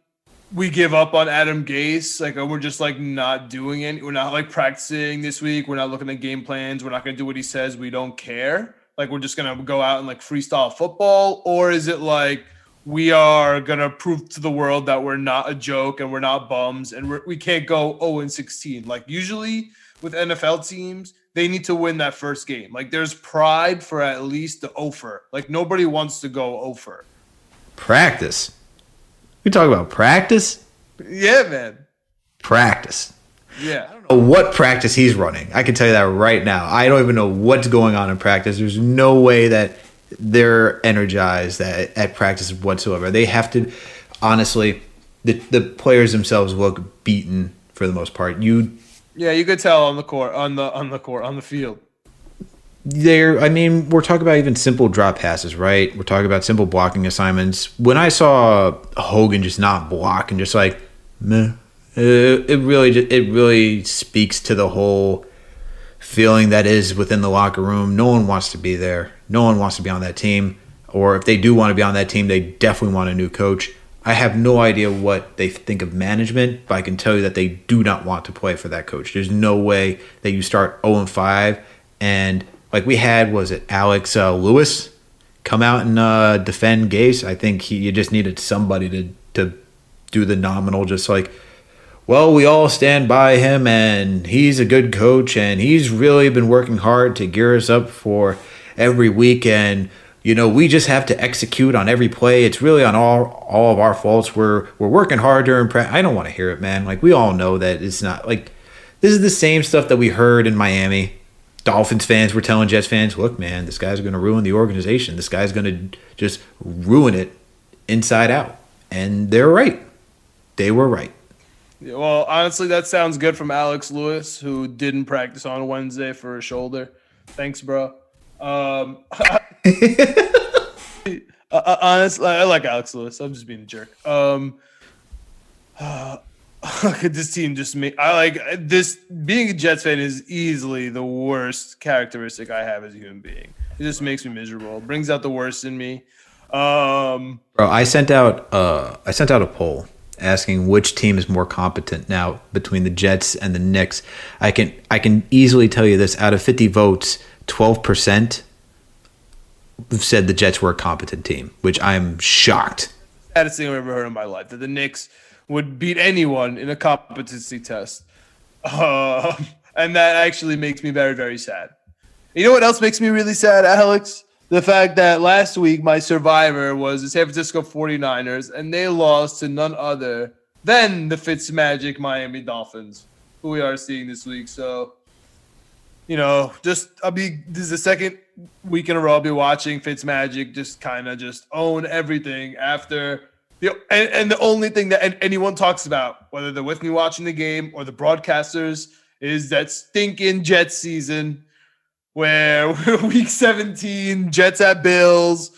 Speaker 1: We give up on Adam Gase. Like, oh, we're just like not doing it. We're not like practicing this week. We're not looking at game plans. We're not gonna do what he says. We don't care. Like, we're just gonna go out and like freestyle football, or is it like? we are gonna prove to the world that we're not a joke and we're not bums and we're, we can not go 0 and 16. Like usually with NFL teams, they need to win that first game. Like there's pride for at least the offer. Like nobody wants to go offer.
Speaker 2: Practice. We talk about practice.
Speaker 1: Yeah, man.
Speaker 2: Practice.
Speaker 1: Yeah.
Speaker 2: I don't know what practice he's running. I can tell you that right now. I don't even know what's going on in practice. There's no way that they're energized at, at practice whatsoever. They have to, honestly, the the players themselves look beaten for the most part. You,
Speaker 1: yeah, you could tell on the court, on the on the court, on the field.
Speaker 2: There, I mean, we're talking about even simple drop passes, right? We're talking about simple blocking assignments. When I saw Hogan just not block and just like, meh, it, really, it really speaks to the whole feeling that is within the locker room. No one wants to be there. No one wants to be on that team. Or if they do want to be on that team, they definitely want a new coach. I have no idea what they think of management, but I can tell you that they do not want to play for that coach. There's no way that you start 0 and 5 and like we had was it Alex uh, Lewis come out and uh, defend Gase. I think he you just needed somebody to to do the nominal, just like well, we all stand by him and he's a good coach and he's really been working hard to gear us up for every week and you know, we just have to execute on every play. It's really on all all of our faults. We're we're working hard during practice. I don't want to hear it, man. Like we all know that it's not like this is the same stuff that we heard in Miami. Dolphins fans were telling Jets fans, "Look, man, this guy's going to ruin the organization. This guy's going to just ruin it inside out." And they're right. They were right.
Speaker 1: Well, honestly, that sounds good from Alex Lewis, who didn't practice on Wednesday for a shoulder. Thanks, bro. Um, honestly, I like Alex Lewis. I'm just being a jerk. Um, uh, this team just make I like this. Being a Jets fan is easily the worst characteristic I have as a human being. It just makes me miserable. It brings out the worst in me. Um,
Speaker 2: Bro, I sent out uh, I sent out a poll asking which team is more competent now between the Jets and the Knicks. I can I can easily tell you this: out of 50 votes, 12 percent said the Jets were a competent team, which I'm shocked.
Speaker 1: Saddest thing I've ever heard in my life that the Knicks would beat anyone in a competency test, uh, and that actually makes me very very sad. You know what else makes me really sad, Alex? the fact that last week my survivor was the San Francisco 49ers and they lost to none other than the Fitzmagic Miami Dolphins, who we are seeing this week. So, you know, just I'll be this is the second week in a row I'll be watching Fitzmagic just kind of just own everything after the and, and the only thing that anyone talks about, whether they're with me watching the game or the broadcasters, is that stinking Jet season where week 17, Jets at Bills.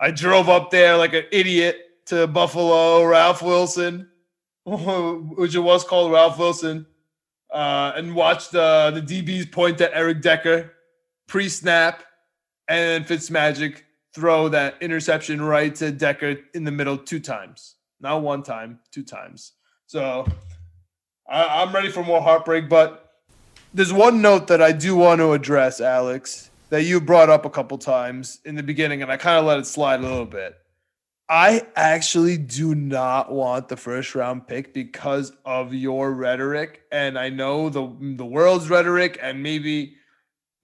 Speaker 1: I drove up there like an idiot to Buffalo, Ralph Wilson, which it was called Ralph Wilson, uh, and watched uh, the DBs point at Eric Decker pre snap and Fitzmagic throw that interception right to Decker in the middle two times. Not one time, two times. So I, I'm ready for more heartbreak, but there's one note that I do want to address, Alex, that you brought up a couple times in the beginning, and I kind of let it slide a little bit. I actually do not want the first round pick because of your rhetoric, and I know the the world's rhetoric, and maybe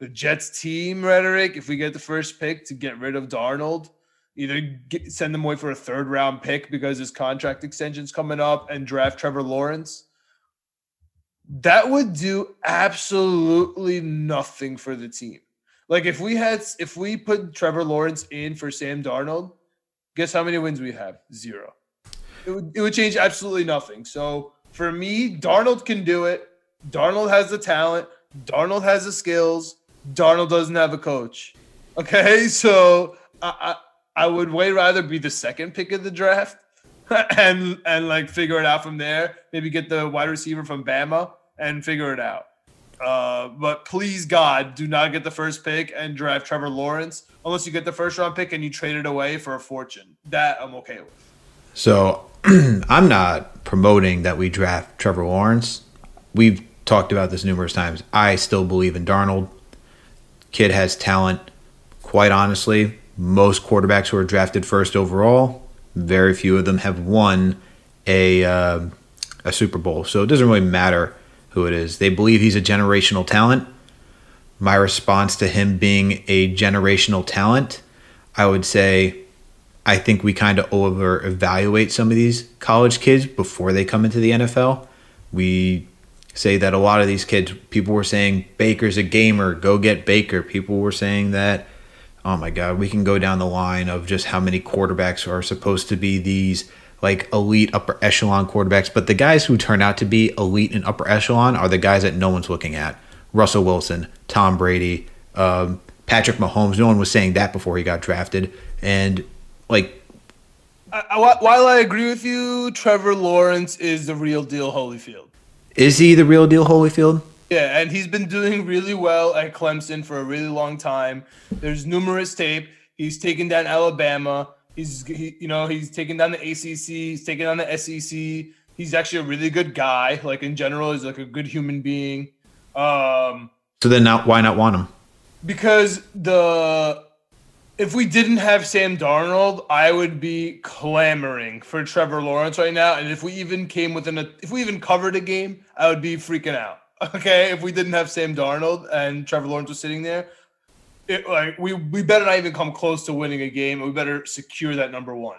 Speaker 1: the Jets team rhetoric. If we get the first pick to get rid of Darnold, either get, send them away for a third round pick because his contract extension's coming up, and draft Trevor Lawrence that would do absolutely nothing for the team. Like if we had if we put Trevor Lawrence in for Sam Darnold, guess how many wins we have? Zero. It would it would change absolutely nothing. So for me, Darnold can do it. Darnold has the talent. Darnold has the skills. Darnold doesn't have a coach. Okay, so I, I, I would way rather be the second pick of the draft and and like figure it out from there. Maybe get the wide receiver from Bama and figure it out. Uh, but please God, do not get the first pick and draft Trevor Lawrence unless you get the first round pick and you trade it away for a fortune. That I'm okay with.
Speaker 2: So I'm not promoting that we draft Trevor Lawrence. We've talked about this numerous times. I still believe in Darnold. Kid has talent. Quite honestly, most quarterbacks who are drafted first overall, very few of them have won a uh, a Super Bowl. So it doesn't really matter who it is. They believe he's a generational talent. My response to him being a generational talent, I would say I think we kind of over evaluate some of these college kids before they come into the NFL. We say that a lot of these kids, people were saying Baker's a gamer, go get Baker. People were saying that, oh my God, we can go down the line of just how many quarterbacks are supposed to be these like elite upper echelon quarterbacks. But the guys who turn out to be elite and upper echelon are the guys that no one's looking at Russell Wilson, Tom Brady, um, Patrick Mahomes. No one was saying that before he got drafted. And like,
Speaker 1: I, while I agree with you, Trevor Lawrence is the real deal Holyfield.
Speaker 2: Is he the real deal Holyfield?
Speaker 1: Yeah, and he's been doing really well at Clemson for a really long time. There's numerous tape. He's taken down Alabama. He's he, you know he's taken down the ACC. He's taken down the SEC. He's actually a really good guy. Like in general, he's like a good human being. Um,
Speaker 2: so then, not why not want him?
Speaker 1: Because the if we didn't have Sam Darnold, I would be clamoring for Trevor Lawrence right now. And if we even came within a, if we even covered a game, I would be freaking out. Okay, if we didn't have Sam Darnold and Trevor Lawrence was sitting there, it, like we we better not even come close to winning a game. We better secure that number one.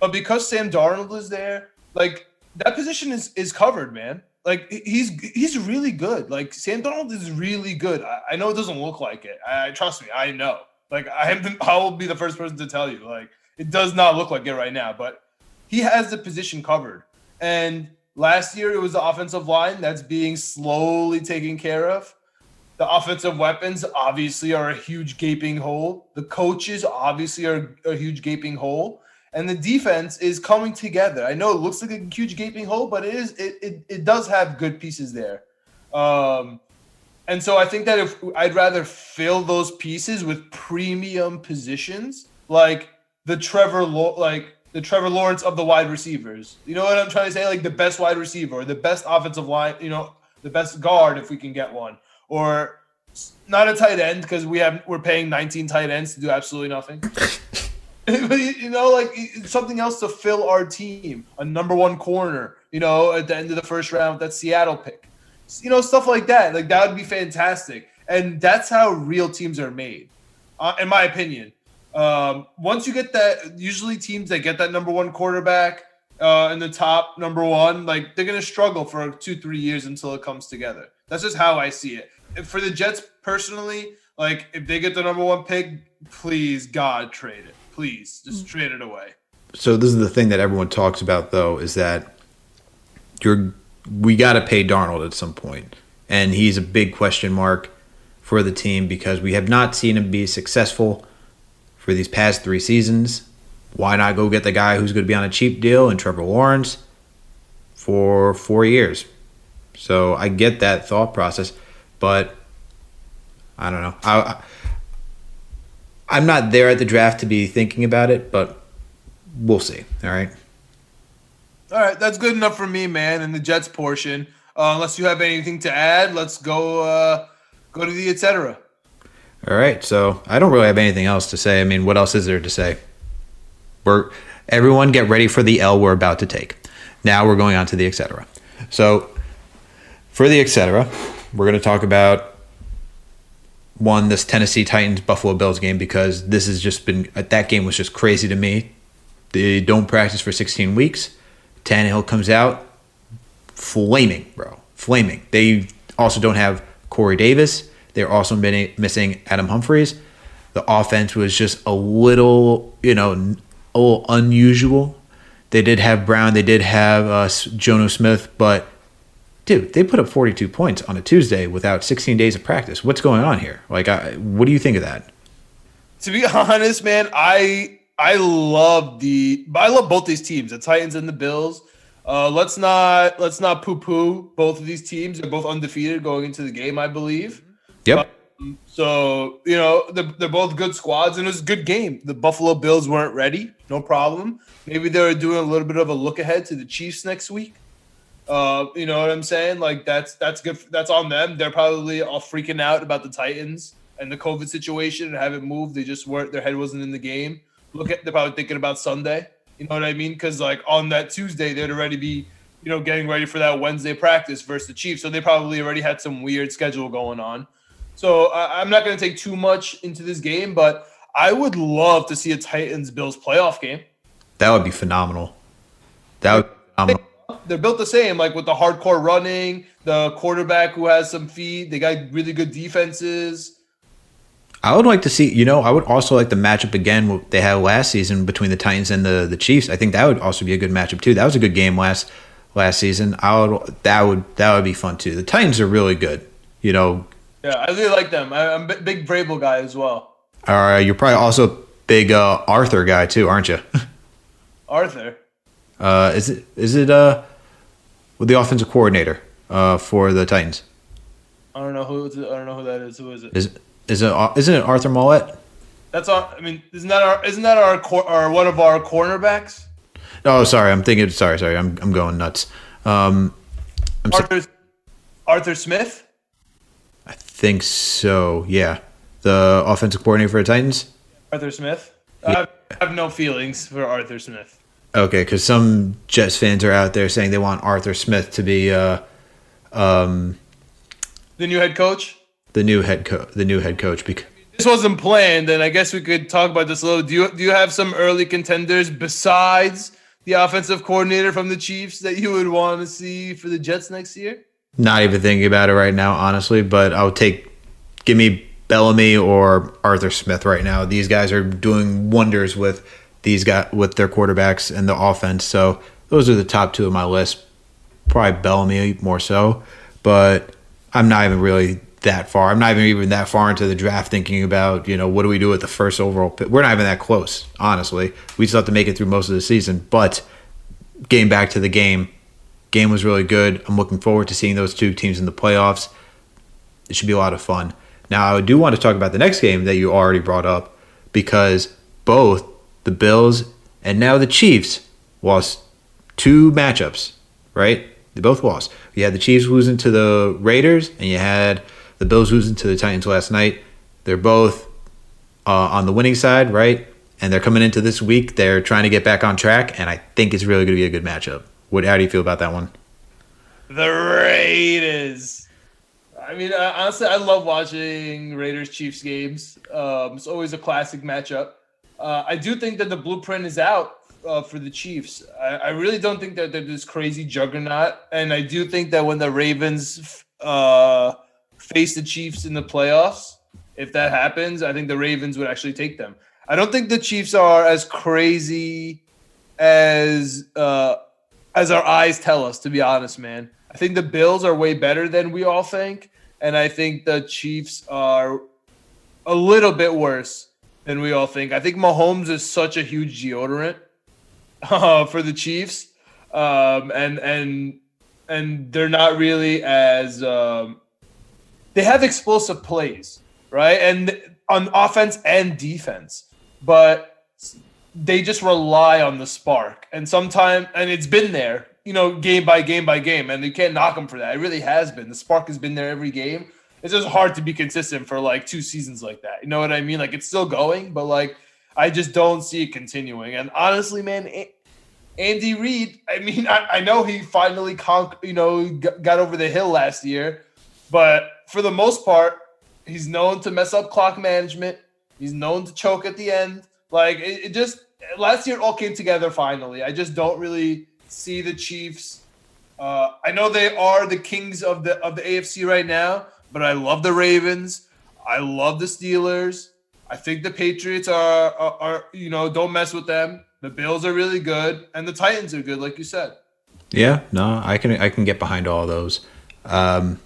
Speaker 1: But because Sam Darnold is there, like that position is is covered, man. Like he's he's really good. Like Sam Darnold is really good. I, I know it doesn't look like it. I trust me, I know. Like I am, I will be the first person to tell you. Like it does not look like it right now, but he has the position covered. And last year it was the offensive line that's being slowly taken care of. The offensive weapons obviously are a huge gaping hole. The coaches obviously are a huge gaping hole. And the defense is coming together. I know it looks like a huge gaping hole, but it is it it, it does have good pieces there. Um, and so I think that if I'd rather fill those pieces with premium positions, like the Trevor, like the Trevor Lawrence of the wide receivers. You know what I'm trying to say? Like the best wide receiver, or the best offensive line. You know, the best guard if we can get one, or not a tight end because we have we're paying 19 tight ends to do absolutely nothing. you know, like something else to fill our team, a number one corner. You know, at the end of the first round, that Seattle pick you know, stuff like that. Like that would be fantastic. And that's how real teams are made, uh, in my opinion. Um, once you get that, usually teams that get that number one quarterback uh, in the top number one, like they're gonna struggle for two, three years until it comes together. That's just how I see it. for the Jets personally, like if they get the number one pick, please God trade it. Please just trade it away.
Speaker 2: So this is the thing that everyone talks about though, is that you're we got to pay Darnold at some point, and he's a big question mark for the team because we have not seen him be successful for these past three seasons. Why not go get the guy who's going to be on a cheap deal and Trevor Lawrence for four years? So I get that thought process, but I don't know. I, I'm not there at the draft to be thinking about it, but we'll see. All right.
Speaker 1: All right, that's good enough for me, man. In the Jets portion, uh, unless you have anything to add, let's go. Uh, go to the etc.
Speaker 2: All right, so I don't really have anything else to say. I mean, what else is there to say? We're everyone get ready for the L we're about to take. Now we're going on to the etc. So for the etc., we're going to talk about one this Tennessee Titans Buffalo Bills game because this has just been that game was just crazy to me. They don't practice for 16 weeks. Tannehill comes out flaming, bro, flaming. They also don't have Corey Davis. They're also missing Adam Humphries. The offense was just a little, you know, a little unusual. They did have Brown. They did have uh, Jonnu Smith, but dude, they put up 42 points on a Tuesday without 16 days of practice. What's going on here? Like, I, what do you think of that?
Speaker 1: To be honest, man, I I love the I love both these teams, the Titans and the Bills. Uh, let's not let's not poo poo both of these teams. They're both undefeated going into the game, I believe.
Speaker 2: Yep.
Speaker 1: Um, so you know they're, they're both good squads, and it was a good game. The Buffalo Bills weren't ready, no problem. Maybe they were doing a little bit of a look ahead to the Chiefs next week. Uh, you know what I'm saying? Like that's that's good. That's on them. They're probably all freaking out about the Titans and the COVID situation and haven't moved. They just weren't. Their head wasn't in the game. Look at they're probably thinking about Sunday. You know what I mean? Because like on that Tuesday, they'd already be you know getting ready for that Wednesday practice versus the Chiefs. So they probably already had some weird schedule going on. So uh, I'm not going to take too much into this game, but I would love to see a Titans Bills playoff game.
Speaker 2: That would be phenomenal. That would be phenomenal.
Speaker 1: They're built the same, like with the hardcore running, the quarterback who has some feet. They got really good defenses.
Speaker 2: I would like to see, you know, I would also like the matchup again what they had last season between the Titans and the the Chiefs. I think that would also be a good matchup too. That was a good game last last season. I would that would that would be fun too. The Titans are really good. You know,
Speaker 1: Yeah, I really like them. I, I'm a big Vrabel guy as well.
Speaker 2: uh, you're probably also a big uh, Arthur guy too, aren't you?
Speaker 1: Arthur.
Speaker 2: Uh, is it is it uh with the offensive coordinator uh, for the Titans?
Speaker 1: I don't know who. I don't know who that is. Who is it?
Speaker 2: Is is it isn't it Arthur Maulet?
Speaker 1: That's our. I mean, isn't that our? Isn't that our? Cor- our one of our cornerbacks?
Speaker 2: Oh, sorry, I'm thinking. Sorry, sorry, I'm I'm going nuts. Um, I'm so-
Speaker 1: Arthur. Arthur Smith.
Speaker 2: I think so. Yeah, the offensive coordinator for the Titans.
Speaker 1: Arthur Smith. I, have, I have no feelings for Arthur Smith.
Speaker 2: Okay, because some Jets fans are out there saying they want Arthur Smith to be uh, um,
Speaker 1: The new head coach.
Speaker 2: The new head coach. The new head coach. Because
Speaker 1: This wasn't planned, and I guess we could talk about this a little. Do you do you have some early contenders besides the offensive coordinator from the Chiefs that you would want to see for the Jets next year?
Speaker 2: not even thinking about it right now, honestly. But I'll take. Give me Bieniemy or Arthur Smith right now. These guys are doing wonders with these guys with their quarterbacks and the offense. So those are the top two of my list. Probably Bieniemy more so, but I'm not even really that far. I'm not even even that far into the draft thinking about you know what do we do with the first overall pick. We're not even that close, honestly. We still have to make it through most of the season. But getting back to the game, game was really good. I'm looking forward to seeing those two teams in the playoffs. It should be a lot of fun. Now, I do want to talk about the next game that you already brought up because both the Bills and now the Chiefs lost two matchups, right? They both lost. You had the Chiefs losing to the Raiders, and you had the Bills losing to the Titans last night. They're both uh, on the winning side, right? And they're coming into this week. They're trying to get back on track, and I think it's really going to be a good matchup. What? How do you feel about that one?
Speaker 1: The Raiders. I mean, uh, honestly, I love watching Raiders Chiefs games. Um, it's always a classic matchup. Uh, I do think that the blueprint is out uh, for the Chiefs. I, I really don't think that they're this crazy juggernaut, and I do think that when the Ravens uh, face the Chiefs in the playoffs, if that happens, I think the Ravens would actually take them. I don't think the Chiefs are as crazy as uh, as our eyes tell us. To be honest, man, I think the Bills are way better than we all think, and I think the Chiefs are a little bit worse than we all think. I think Mahomes is such a huge deodorant uh, for the Chiefs, um, and and and they're not really as um, they have explosive plays, right? And on offense and defense, but they just rely on the spark. And sometimes, and it's been there, you know, game by game by game, and you can't knock them for that. It really has been. The spark has been there every game. It's just hard to be consistent for like two seasons like that. You know what I mean? Like it's still going, but like I just don't see it continuing. And honestly, man, Andy Reid, I mean, I, I know he finally conquered, you know, got over the hill last year, but for the most part, he's known to mess up clock management. He's known to choke at the end. Like it, it just last year it all came together finally. I just don't really see the Chiefs. Uh, I know they are the kings of the of the AFC right now, but I love the Ravens. I love the Steelers. I think the Patriots are, are, are you know don't mess with them. The Bills are really good, and the Titans are good, like you said.
Speaker 2: Yeah, no, I can I can get behind all those. Um,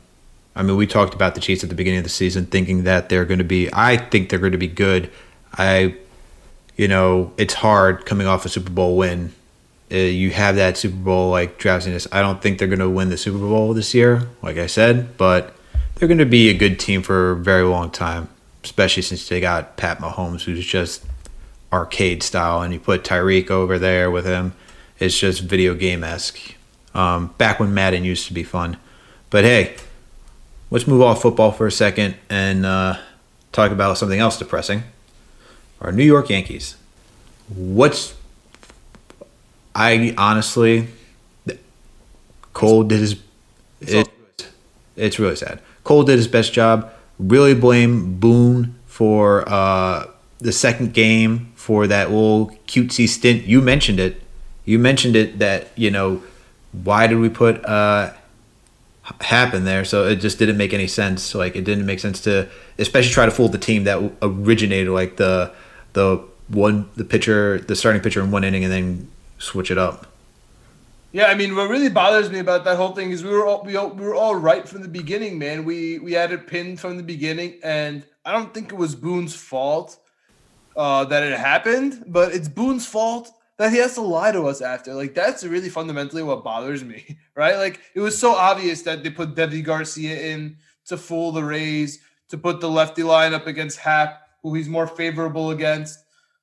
Speaker 2: I mean, we talked about the Chiefs at the beginning of the season, thinking that they're going to be. I think they're going to be good. I you know, it's hard coming off a Super Bowl win. Uh, you have that Super Bowl like drowsiness. I don't think they're going to win the Super Bowl this year, like I said, but they're going to be a good team for a very long time, especially since they got Pat Mahomes, who's just arcade style, and you put Tyreek over there with him. It's just video game esque. Um, back when Madden used to be fun. But hey, let's move off football for a second and uh, talk about something else depressing. Our New York Yankees. What's I honestly, Cole did his. It, it's really sad. Cole did his best job. Really blame Boone for uh, the second game for that little cutesy stint. You mentioned it. You mentioned it that you know why did we put uh, happen there? So it just didn't make any sense. Like it didn't make sense to, especially try to fool the team that originated like the the one the pitcher the starting pitcher in one inning and then switch it up.
Speaker 1: Yeah, I mean, what really bothers me about that whole thing is we were all, we, all, we were all right from the beginning, man. We we had it pinned from the beginning, and I don't think it was Boone's fault uh, that it happened, but it's Boone's fault that he has to lie to us after. Like that's really fundamentally what bothers me, right? Like it was so obvious that they put Deivi Garcia in to fool the Rays, to put the lefty line up against Happ, who he's more favorable against.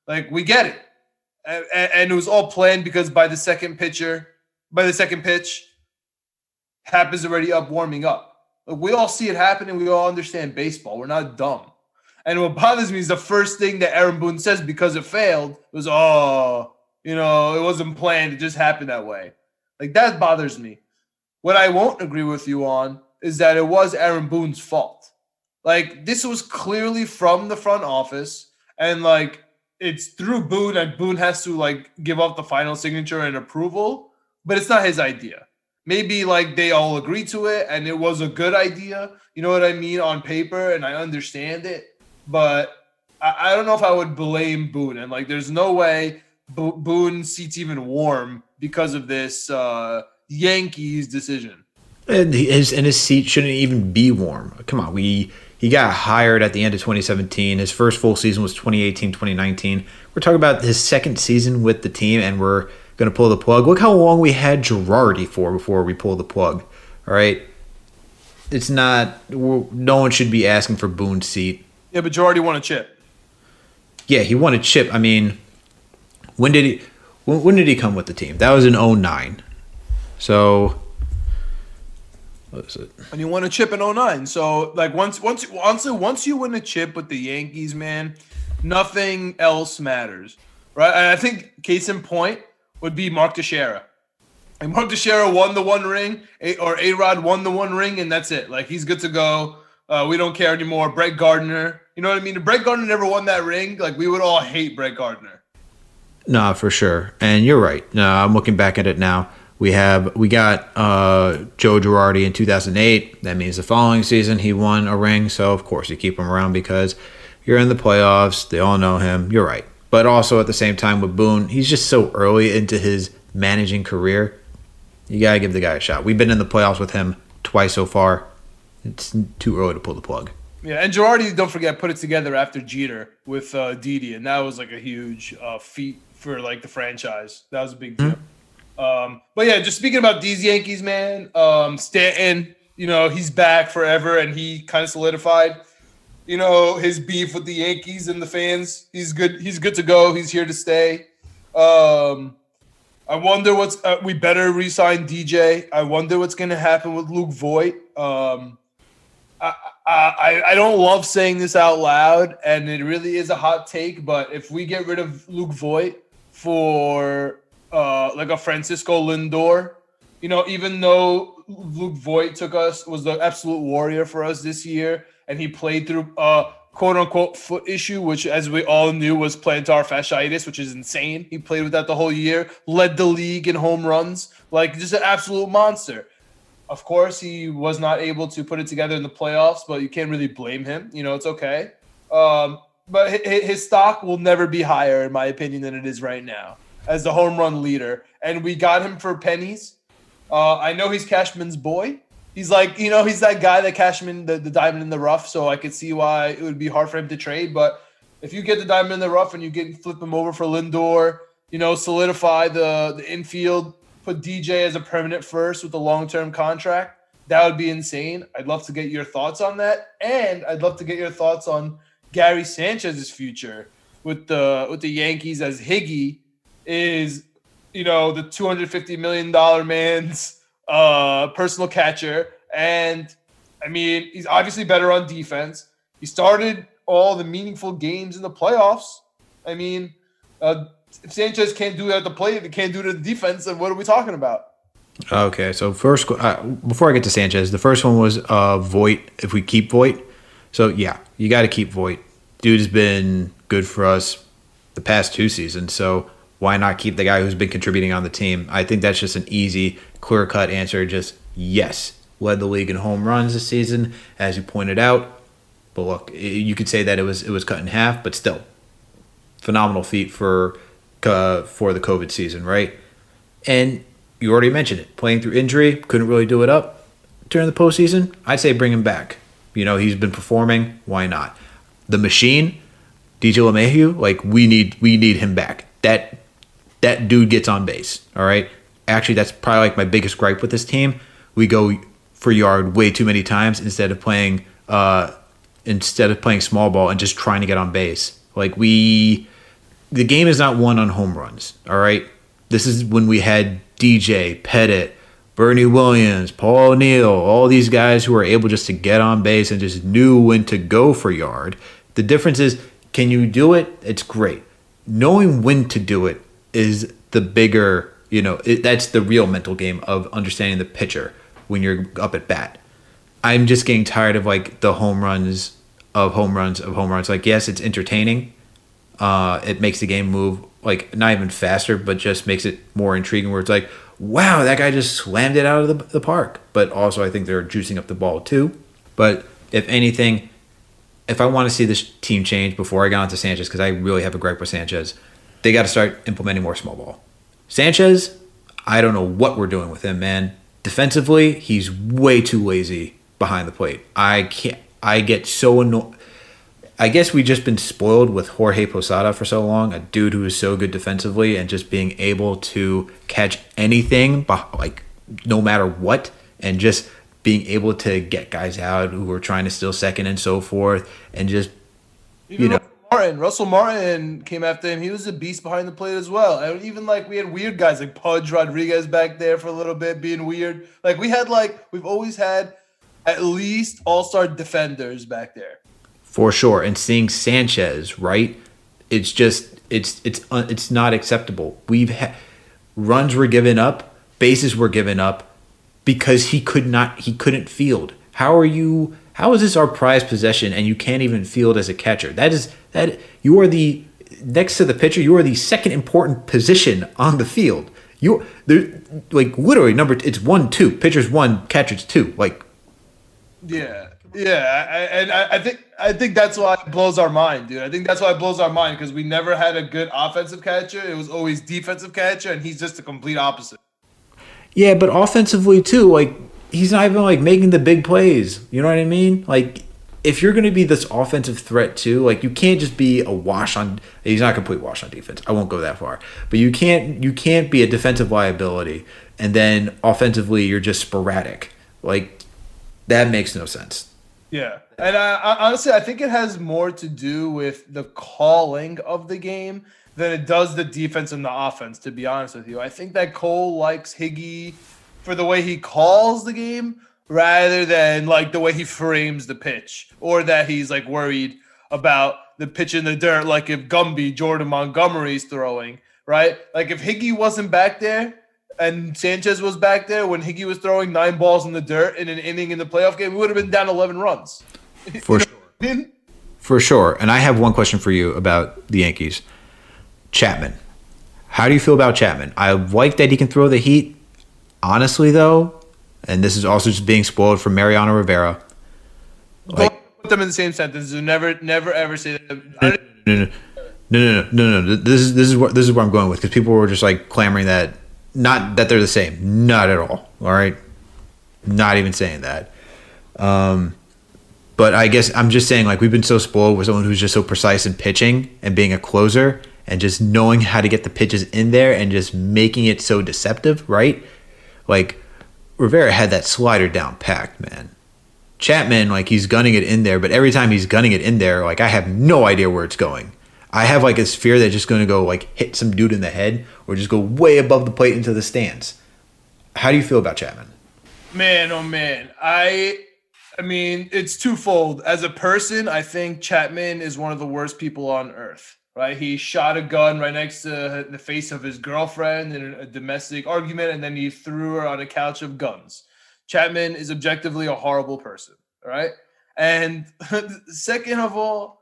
Speaker 1: Like we get it and, and it was all planned because by the second pitcher, by the second pitch, Happ is already up warming up. Like we all see it happening. We all understand baseball. We're not dumb. And what bothers me is the first thing that Aaron Boone says because it failed was, "Oh, you know, it wasn't planned. It just happened that way." Like that bothers me. What I won't agree with you on is that it was Aaron Boone's fault. Like this was clearly from the front office, and like it's through Boone, and Boone has to like give up the final signature and approval, but it's not his idea. Maybe like they all agree to it and it was a good idea, you know what I mean, on paper, and I understand it, but I, I don't know if I would blame Boone. And like, there's no way Bo- Boone seats even warm because of this uh, Yankees decision.
Speaker 2: And his and his seat shouldn't even be warm. Come on, we he got hired at the end of 2017. His first full season was 2018, 2019. We're talking about his second season with the team, and we're going to pull the plug. Look how long we had Girardi for before we pull the plug. All right. It's not, no one should be asking for Boone's seat.
Speaker 1: Yeah, but Girardi won a chip.
Speaker 2: Yeah, he won a chip. I mean, when did he, when, when did he come with the team? That was in 09. So
Speaker 1: what is it? And you won a chip in 09. So like once once honestly once you win a chip with the Yankees, man, nothing else matters. Right? And I think case in point would be Mark Teixeira. Like Mark Teixeira won the one ring, or A Rod won the one ring, and that's it. Like he's good to go. Uh, we don't care anymore. Brett Gardner, you know what I mean? If Brett Gardner never won that ring, like we would all hate Brett Gardner.
Speaker 2: No, for sure. And you're right. No, I'm looking back at it now. We have we got uh, Joe Girardi in 2008. That means the following season he won a ring. So of course you keep him around because you're in the playoffs. They all know him. You're right. But also at the same time with Boone, he's just so early into his managing career. You gotta give the guy a shot. We've been in the playoffs with him twice so far. It's too early to pull the plug.
Speaker 1: Yeah, and Girardi, don't forget, put it together after Jeter with uh, Didi, and that was like a huge uh, feat for like the franchise. That was a big deal. Mm-hmm. Um, but yeah, just speaking about these Yankees, man, um, Stanton, you know, he's back forever and he kind of solidified, you know, his beef with the Yankees and the fans. He's good. He's good to go. He's here to stay. Um, I wonder what's uh, we better resign DJ. I wonder what's going to happen with Luke Voit. Um, I, I I don't love saying this out loud, and it really is a hot take. But if we get rid of Luke Voit for uh, like a Francisco Lindor. You know, even though Luke Voit took us was the absolute warrior for us this year, and he played through a quote unquote foot issue, which as we all knew was plantar fasciitis, which is insane. He played with that the whole year, led the league in home runs, like just an absolute monster. Of course, he was not able to put it together in the playoffs, but you can't really blame him. You know, it's okay. Um, but his stock will never be higher, in my opinion, than it is right now as the home run leader, and we got him for pennies. Uh, I know he's Cashman's boy. He's like, you know, he's that guy that Cashman, the, the diamond in the rough. So I could see why it would be hard for him to trade. But if you get the diamond in the rough and you get flip him over for Lindor, you know, solidify the the infield, put DJ as a permanent first with a long term contract. That would be insane. I'd love to get your thoughts on that, and I'd love to get your thoughts on Gary Sanchez's future with the with the Yankees as Higgy is, you know, the two hundred fifty million dollar man's uh, personal catcher, and I mean, he's obviously better on defense. He started all the meaningful games in the playoffs. I mean, uh, if Sanchez can't do it at the plate, he can't do it at the defense, then what are we talking about?
Speaker 2: Okay, so first, uh, before I get to Sanchez, the first one was uh, Voit. If we keep Voit, so yeah, you got to keep Voit. Dude's been good for us the past two seasons, so why not keep the guy who's been contributing on the team? I think that's just an easy, clear cut answer. Just yes, led the league in home runs this season, as you pointed out. But look, you could say that it was it was cut in half, but still, phenomenal feat for uh, for the COVID season, right? And you already mentioned it. Playing through injury, couldn't really do it up during the postseason. I'd say bring him back. You know, he's been performing. Why not? The machine, DJ LeMahieu, like we need we need him back. That that dude gets on base. All right. Actually, that's probably like my biggest gripe with this team. We go for yard way too many times instead of playing uh instead of playing small ball and just trying to get on base. Like we the game is not won on home runs. All right. This is when we had DJ, Pettitte, Bernie Williams, Paul O'Neill, all these guys who were able just to get on base and just knew when to go for yard. The difference is, can you do it? It's great. Knowing when to do it is the bigger, you know, it, that's the real mental game of understanding the pitcher when you're up at bat. I'm just getting tired of like the home runs of home runs of home runs. Like, yes, it's entertaining. Uh, it makes the game move like not even faster, but just makes it more intriguing. Where it's like, wow, that guy just slammed it out of the, the park. But also, I think they're juicing up the ball too. But if anything, if I want to see this team change before I got onto Sanchez, because I really have a gripe with Sanchez, they got to start implementing more small ball. Sanchez, I don't know what we're doing with him, man. Defensively, he's way too lazy behind the plate. I can't. I get so annoyed. I guess we've just been spoiled with Jorge Posada for so long, a dude who is so good defensively and just being able to catch anything, like no matter what, and just being able to get guys out who are trying to steal second and so forth, and just
Speaker 1: even you know. Russell Martin, Russell Martin came after him. He was a beast behind the plate as well. And even like we had weird guys like Pudge Rodriguez back there for a little bit, being weird. Like we had like we've always had at least all star defenders back there
Speaker 2: for sure. And seeing Sanchez, right? It's just it's it's it's not acceptable. We've had runs were given up, bases were given up because he could not he couldn't field. How are you? How is this our prized possession and you can't even field as a catcher? That is that you are the next to the pitcher. You are the second important position on the field. You there like literally number it's one two pitchers one catchers two like
Speaker 1: yeah yeah, and I, I, think I think that's why it blows our mind, dude. I think that's why it blows our mind because we never had a good offensive catcher. It was always defensive catcher, and he's just the complete opposite.
Speaker 2: Yeah, but offensively too, like he's not even like making the big plays. You know what I mean? Like if you're going to be this offensive threat too, like you can't just be a wash on. He's not a complete wash on defense. I won't go that far, but you can't you can't be a defensive liability and then offensively you're just sporadic. Like that makes no sense.
Speaker 1: Yeah, and honestly, I think it has more to do with the calling of the game than it does the defense and the offense. To be honest with you, I think that Cole likes Higgy for the way he calls the game rather than like the way he frames the pitch, or that he's like worried about the pitch in the dirt, like if Gumby Jordan Montgomery's throwing, right? Like if Higgy wasn't back there, and Sanchez was back there when Higgy was throwing nine balls in the dirt in an inning in the playoff game, we would have been down 11 runs.
Speaker 2: For sure. I mean? For sure. And I have one question for you about the Yankees. Chapman. How do you feel about Chapman? I like that he can throw the heat. Honestly, though, and this is also just being spoiled from Mariano Rivera.
Speaker 1: Like, Don't put them in the same sentence. Never, never, ever say that.
Speaker 2: No, no, no, no, no, no. This is this is what this is where I'm going with because people were just like clamoring that not that they're the same. Not at all. All right. Not even saying that. Um, But I guess I'm just saying, like, we've been so spoiled with someone who's just so precise in pitching and being a closer and just knowing how to get the pitches in there and just making it so deceptive, right? Like, Rivera had that slider down packed, man. Chapman, like, he's gunning it in there, but every time he's gunning it in there, like, I have no idea where it's going. I have, like, this fear that just going to go, like, hit some dude in the head or just go way above the plate into the stands. How do you feel about Chapman?
Speaker 1: Man, oh man. I I mean, it's twofold. As a person, I think Chapman is one of the worst people on earth. Right? He shot a gun right next to the face of his girlfriend in a domestic argument, and then he threw her on a couch of guns. Chapman is objectively a horrible person. Right? And second of all,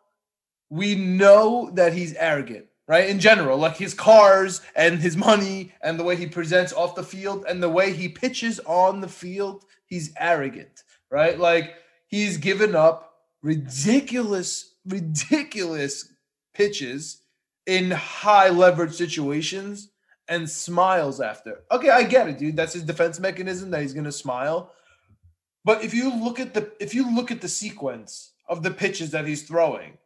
Speaker 1: we know that he's arrogant right? In general, like his cars and his money and the way he presents off the field and the way he pitches on the field, he's arrogant, right? Like he's given up ridiculous, ridiculous pitches in high leverage situations and smiles after. Okay, I get it, dude. That's his defense mechanism that he's going to smile. But if you look at the if you look at the sequence of the pitches that he's throwing,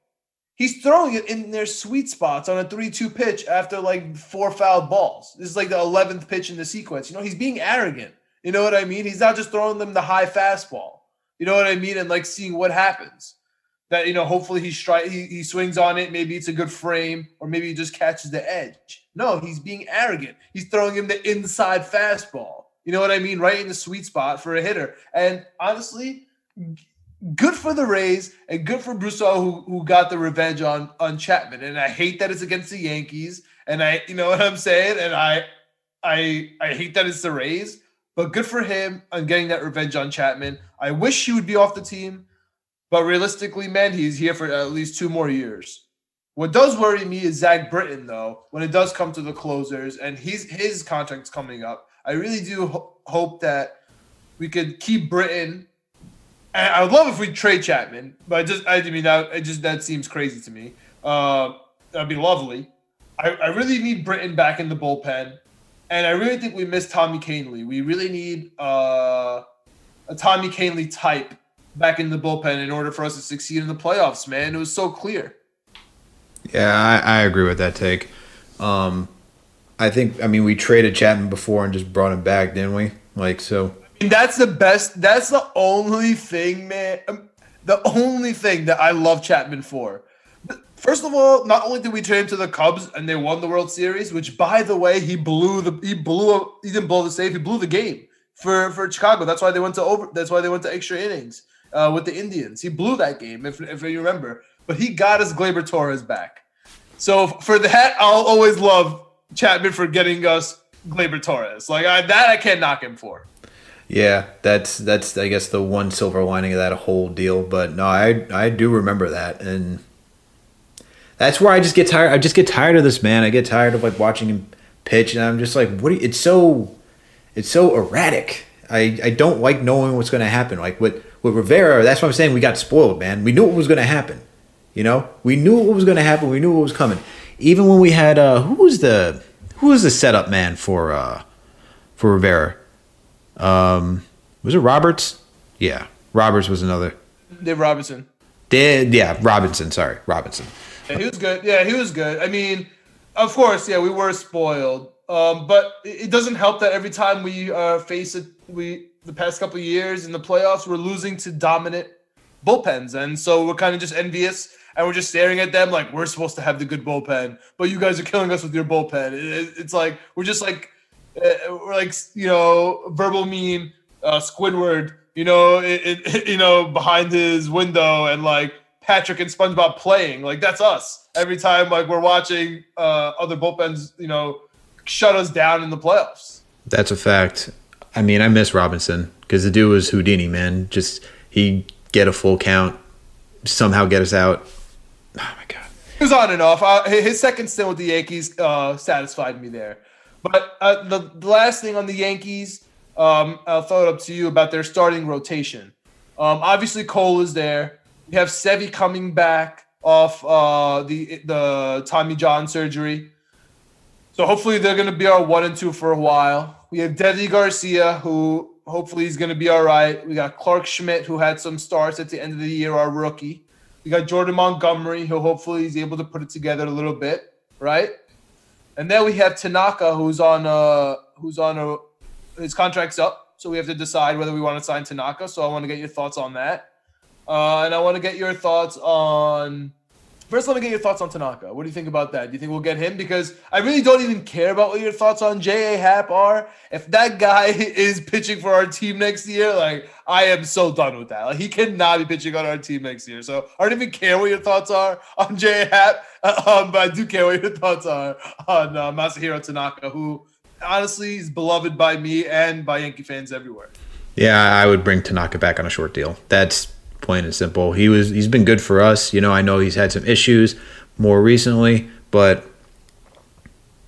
Speaker 1: He's throwing it in their sweet spots on a 3 2 pitch after like four foul balls. This is like the 11th pitch in the sequence. You know, he's being arrogant. You know what I mean? He's not just throwing them the high fastball. You know what I mean? And like seeing what happens. That, you know, hopefully he, stri- he, he swings on it. Maybe it's a good frame, or maybe he just catches the edge. No, he's being arrogant. He's throwing him the inside fastball. You know what I mean? Right in the sweet spot for a hitter. And honestly, good for the Rays and good for Brosseau who, who got the revenge on on Chapman. And I hate that it's against the Yankees. And I, you know what I'm saying? And I I I hate that it's the Rays, but good for him on getting that revenge on Chapman. I wish he would be off the team, but realistically, man, he's here for at least two more years. What does worry me is Zach Britton, though, when it does come to the closers and he's his contract's coming up. I really do ho- hope that we could keep Britton I would love if we trade Chapman, but I just I mean that just that seems crazy to me. Uh, that'd be lovely. I, I really need Britton back in the bullpen, and I really think we miss Tommy Kahnle. We really need uh, a Tommy Kahnle type back in the bullpen in order for us to succeed in the playoffs. Man, it was so clear.
Speaker 2: Yeah, I, I agree with that take. Um, I think I mean we traded Chapman before and just brought him back, didn't we? Like so
Speaker 1: that's the best. That's the only thing, man. Um, the only thing that I love Chapman for. First of all, not only did we trade him to the Cubs and they won the World Series, which by the way, he blew the he blew he didn't blow the save, he blew the game for for Chicago. That's why they went to over. That's why they went to extra innings uh, with the Indians. He blew that game, if if you remember. But he got us Gleyber Torres back. So for that, I'll always love Chapman for getting us Gleyber Torres. Like I, that, I can't knock him for.
Speaker 2: Yeah, that's that's I guess the one silver lining of that whole deal. But no, I I do remember that, and that's where I just get tired. I just get tired of this man. I get tired of like watching him pitch, and I'm just like, what? You, it's so it's so erratic. I I don't like knowing what's going to happen. Like with with Rivera, that's what I'm saying. We got spoiled, man. We knew what was going to happen. You know, we knew what was going to happen. We knew what was coming. Even when we had uh, who was the who was the setup man for uh for Rivera? Um, was it Roberts? Yeah, Roberts was another.
Speaker 1: Dave Robertson.
Speaker 2: Did yeah, Robertson. Sorry, Robertson.
Speaker 1: Yeah, he was good. Yeah, he was good. I mean, of course, yeah, we were spoiled. Um, but it doesn't help that every time we uh, face it, we the past couple years in the playoffs, we're losing to dominant bullpens, and so we're kind of just envious, and we're just staring at them like we're supposed to have the good bullpen, but you guys are killing us with your bullpen. It, it's like we're just like uh, like you know verbal mean uh, Squidward, you know, it, it, you know behind his window and like Patrick and SpongeBob playing. Like that's us every time. Like we're watching uh, other bullpens, you know, shut us down in the playoffs.
Speaker 2: That's a fact. I mean, I miss Robertson because the dude was Houdini, man. Just he get a full count, somehow get us out. Oh my god.
Speaker 1: He was on and off. Uh, his second stint with the Yankees uh, satisfied me there. But uh, the, the, last thing on the Yankees, um, I'll throw it up to you about their starting rotation. Um, obviously, Cole is there. We have Sevy coming back off uh, the the Tommy John surgery. So hopefully they're going to be our one and two for a while. We have Deivi Garcia, who hopefully he's going to be all right. We got Clarke Schmidt, who had some starts at the end of the year, our rookie. We got Jordan Montgomery, who hopefully he's able to put it together a little bit, right? And then we have Tanaka, who's on uh who's on a his contract's up, so we have to decide whether we want to sign Tanaka. So I want to get your thoughts on that, uh, and I want to get your thoughts on First, let me get your thoughts on Tanaka. What do you think about that? Do you think we'll get him? Because I really don't even care about what your thoughts on J.A. Happ are. If that guy is pitching for our team next year, like I am so done with that. Like he cannot be pitching on our team next year. So I don't even care what your thoughts are on J.A. Happ, um, but I do care what your thoughts are on uh, Masahiro Tanaka, who honestly is beloved by me and by Yankee fans everywhere.
Speaker 2: Yeah, I would bring Tanaka back on a short deal. That's plain and simple. He was he's been good for us. You know, I know he's had some issues more recently, but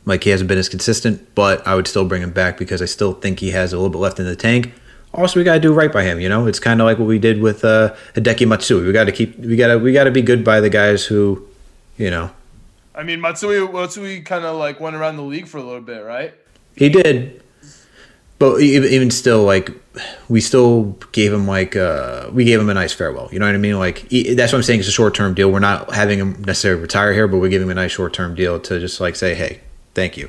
Speaker 2: like he hasn't been as consistent, but I would still bring him back because I still think he has a little bit left in the tank. Also, we got to do right by him. You know, it's kind of like what we did with uh, Hideki Matsui. We got to keep, we got to, we got to be good by the guys who, you know.
Speaker 1: I mean, Matsui, Matsui kind of like went around the league for a little bit, right?
Speaker 2: He did, but even still, like we still gave him like uh, we gave him a nice farewell. You know what I mean? Like that's what I'm saying. It's a short term deal. We're not having him necessarily retire here, but we're giving him a nice short term deal to just like say, hey, thank you.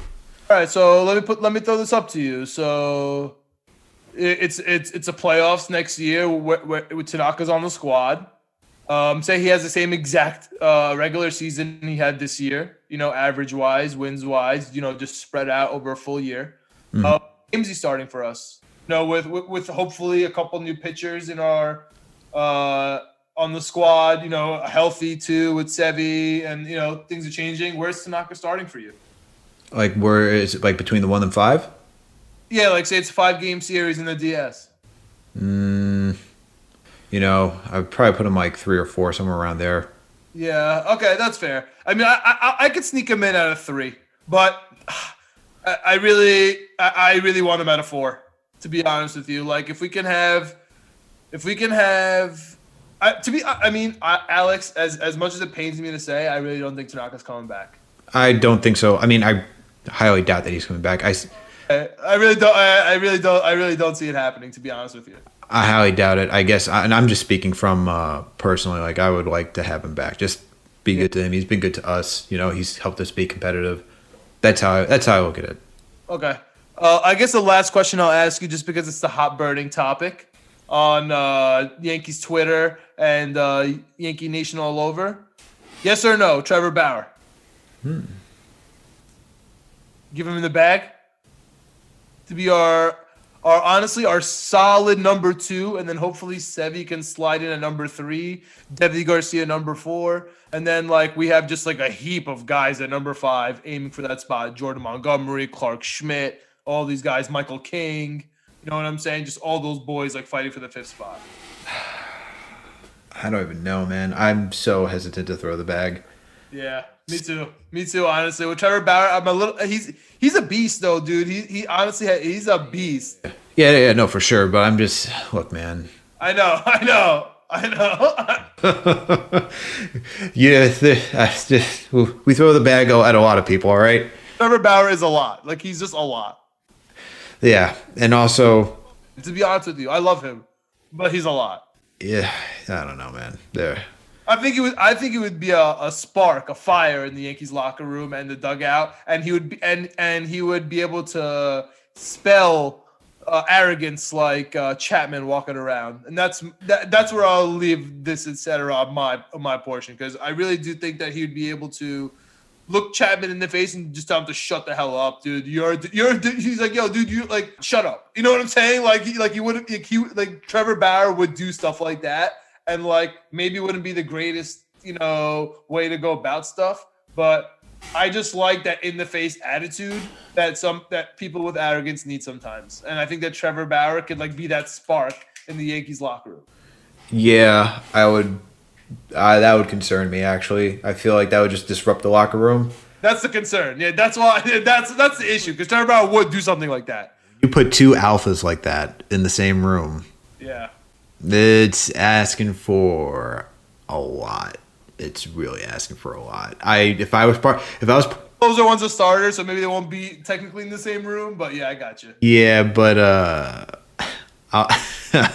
Speaker 1: All right, so let me put let me throw this up to you. So it's it's it's a playoffs next year with Tanaka's on the squad. Um, say he has the same exact uh, regular season he had this year. You know, average wise, wins wise. You know, just spread out over a full year. Mm-hmm. Uh, he's starting for us? You know, with, with, with hopefully a couple new pitchers in our uh, on the squad. You know, healthy too with Sevi, and you know things are changing. Where's Tanaka starting for you?
Speaker 2: Like where is it? Like between the one and five?
Speaker 1: Yeah, like say it's a five game series in the DS.
Speaker 2: Mm, you know, I'd probably put him like three or four, somewhere around there.
Speaker 1: Yeah. Okay, that's fair. I mean, I I, I could sneak him in at a three, but I, I really I, I really want him at a four to be honest with you. Like if we can have, if we can have, I, to be, I mean, I, Alex, as as much as it pains me to say, I really don't think Tanaka's coming back.
Speaker 2: I don't think so. I mean, I highly doubt that he's coming back. I,
Speaker 1: I, I really don't. I, I, really don't. I really don't see it happening. To be honest with you,
Speaker 2: I highly doubt it. I guess, and I'm just speaking from uh, personally. Like, I would like to have him back. Just be yeah. good to him. He's been good to us. You know, he's helped us be competitive. That's how. I, that's how I look at it.
Speaker 1: Okay. Uh, I guess the last question I'll ask you, just because it's the hot burning topic on uh, Yankees Twitter and uh, Yankee Nation all over. Yes or no, Trevor Bauer? Hmm. Give him in the bag to be our, our honestly our solid number two, and then hopefully Sevi can slide in at number three, Deivi Garcia number four, and then like we have just like a heap of guys at number five aiming for that spot: Jordan Montgomery, Clarke Schmidt, all these guys, Michael King. You know what I'm saying? Just all those boys like fighting for the fifth spot.
Speaker 2: I don't even know, man. I'm so hesitant to throw the bag.
Speaker 1: Yeah, me too. Me too. Honestly, with Trevor Bauer, I'm a little. He's he's a beast though, dude. He he honestly he's a beast.
Speaker 2: Yeah, yeah, no, for sure. But I'm just look, man.
Speaker 1: I know, I know, I
Speaker 2: know. yeah, just, uh, we throw the bag at a lot of people. All right.
Speaker 1: Trevor Bauer is a lot. Like he's just a lot.
Speaker 2: Yeah, and also
Speaker 1: to be honest with you, I love him, but he's a lot.
Speaker 2: Yeah, I don't know, man. There.
Speaker 1: I think it would. I think it would be a, a spark, a fire in the Yankees locker room and the dugout, and he would be and and he would be able to spell uh, arrogance like uh, Chapman walking around, and that's that, that's where I'll leave this etc. on my my portion because I really do think that he would be able to look Chapman in the face and just tell him to shut the hell up, dude. You're you're he's like, yo, dude, you like shut up. You know what I'm saying? Like he like he would like he like Trevor Bauer would do stuff like that, and like maybe wouldn't be the greatest you know way to go about stuff, but. I just like that in the face attitude that some that people with arrogance need sometimes. And I think that Trevor Bauer could like be that spark in the Yankees locker room.
Speaker 2: Yeah, I would uh, that would concern me. Actually, I feel like that would just disrupt the locker room.
Speaker 1: That's the concern. Yeah, that's why. That's that's the issue because Trevor Bauer would do something like that.
Speaker 2: You put two alphas like that in the same room.
Speaker 1: Yeah,
Speaker 2: it's asking for a lot. It's really asking for a lot. I if I was part if I was
Speaker 1: those are ones of starters, so maybe they won't be technically in the same room. But yeah, I got you.
Speaker 2: Yeah, but uh,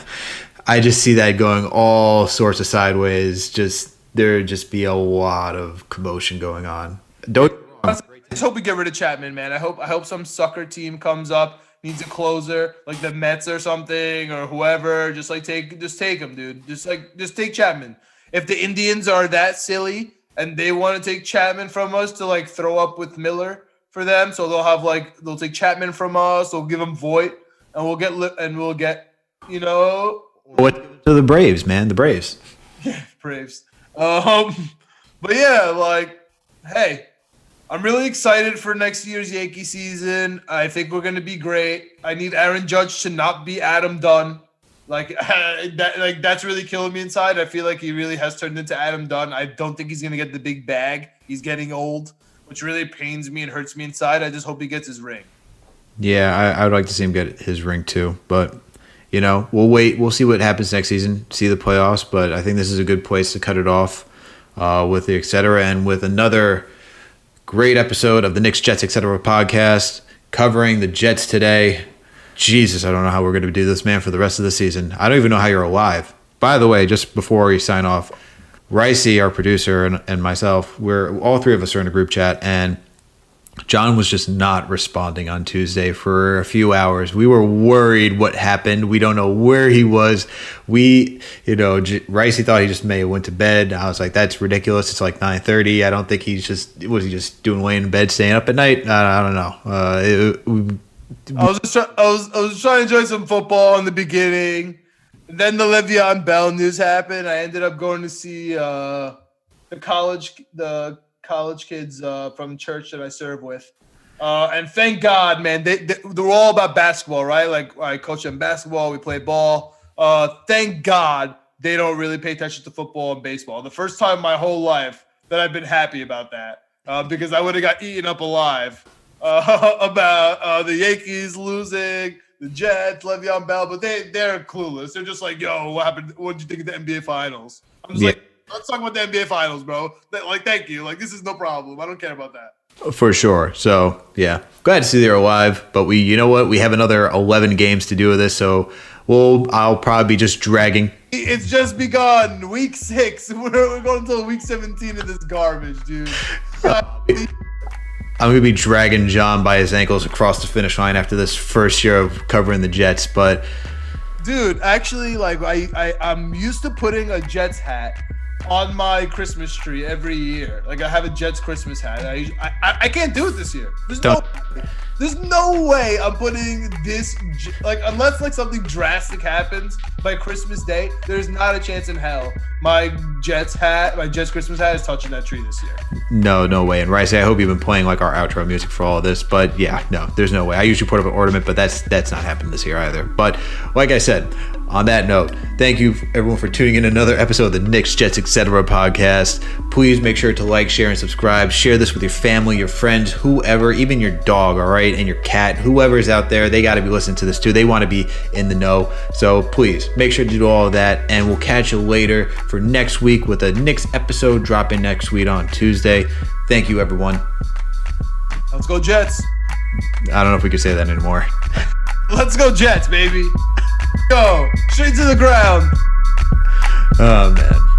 Speaker 2: I just see that going all sorts of sideways. Just there just be a lot of commotion going on. Don't.
Speaker 1: I just hope we get rid of Chapman, man. I hope I hope some sucker team comes up needs a closer like the Mets or something or whoever. Just like take just take him, dude. Just like just take Chapman. If the Indians are that silly and they want to take Chapman from us to like throw up with Miller for them, so they'll have like they'll take Chapman from us. They'll give him Voit, and we'll get and we'll get you know
Speaker 2: what to the Braves, man. The Braves.
Speaker 1: Yeah, Braves. Um, but yeah, like, hey, I'm really excited for next year's Yankee season. I think we're gonna be great. I need Aaron Judge to not be Adam Dunn. Like that, like that's really killing me inside. I feel like he really has turned into Adam Dunn. I don't think he's gonna get the big bag. He's getting old, which really pains me and hurts me inside. I just hope he gets his ring.
Speaker 2: Yeah, I, I would like to see him get his ring too, but you know, we'll wait. We'll see what happens next season. See the playoffs, but I think this is a good place to cut it off uh, with the etc. and with another great episode of the Knicks Jets etc. podcast covering the Jets today. Jesus, I don't know how we're going to do this, man, for the rest of the season. I don't even know how you're alive. By the way, just before we sign off, Ricey, our producer, and, and myself, we're all three of us are in a group chat, and John was just not responding on Tuesday for a few hours. We were worried what happened. We don't know where he was. We, you know, J- Ricey thought he just may have went to bed. I was like, that's ridiculous. It's like nine thirty. I don't think he's just was he just doing laying in bed, staying up at night. I, I don't know. Uh, it,
Speaker 1: I was just try- I was I was trying to enjoy some football in the beginning. Then the Le'Veon Bell news happened. I ended up going to see uh, the college the college kids uh, from church that I serve with. Uh, and thank God, man, they, they, they're all about basketball, right? Like I coach them basketball, we play ball. Uh, thank God they don't really pay attention to football and baseball. The first time in my whole life that I've been happy about that uh, because I would have got eaten up alive uh, about uh, the Yankees losing, the Jets, Le'Veon Bell, but they they're clueless. They're just like, "Yo, what happened? What did you think of the NBA Finals?" I'm just yeah. like, let's talk about the NBA Finals, bro. Like, thank you. Like, this is no problem. I don't care about that.
Speaker 2: For sure. So yeah, glad to see they're alive. But we, you know what? We have another eleven games to do with this, so we'll. I'll probably be just dragging.
Speaker 1: It's just begun. Week six. We're, we're going until week seventeen of this garbage, dude.
Speaker 2: I'm gonna be dragging John by his ankles across the finish line after this first year of covering the Jets, but.
Speaker 1: Dude, actually, like I, I, I'm used to putting a Jets hat on my Christmas tree every year. Like I have a Jets Christmas hat. I I, I can't do it this year. There's Don't. no there's no way I'm putting this like unless like something drastic happens by Christmas Day. There's not a chance in hell my Jets hat, my Jets Christmas hat is touching that tree this year.
Speaker 2: No, no way. And Rice, I hope you've been playing like our outro music for all of this, but yeah, no, there's no way. I usually put up an ornament, but that's that's not happening this year either. But like I said, on that note, thank you everyone for tuning in another episode of the Knicks, Jets, etc. podcast. Please make sure to like, share, and subscribe. Share this with your family, your friends, whoever, even your dog, all right, and your cat, whoever is out there. They got to be listening to this too. They want to be in the know. So please make sure to do all of that, and we'll catch you later for next week with a Knicks episode dropping next week on Tuesday. Thank you, everyone.
Speaker 1: Let's go, Jets.
Speaker 2: I don't know if we could say that anymore.
Speaker 1: Let's go, Jets, baby. Go straight to the ground.
Speaker 2: Oh man.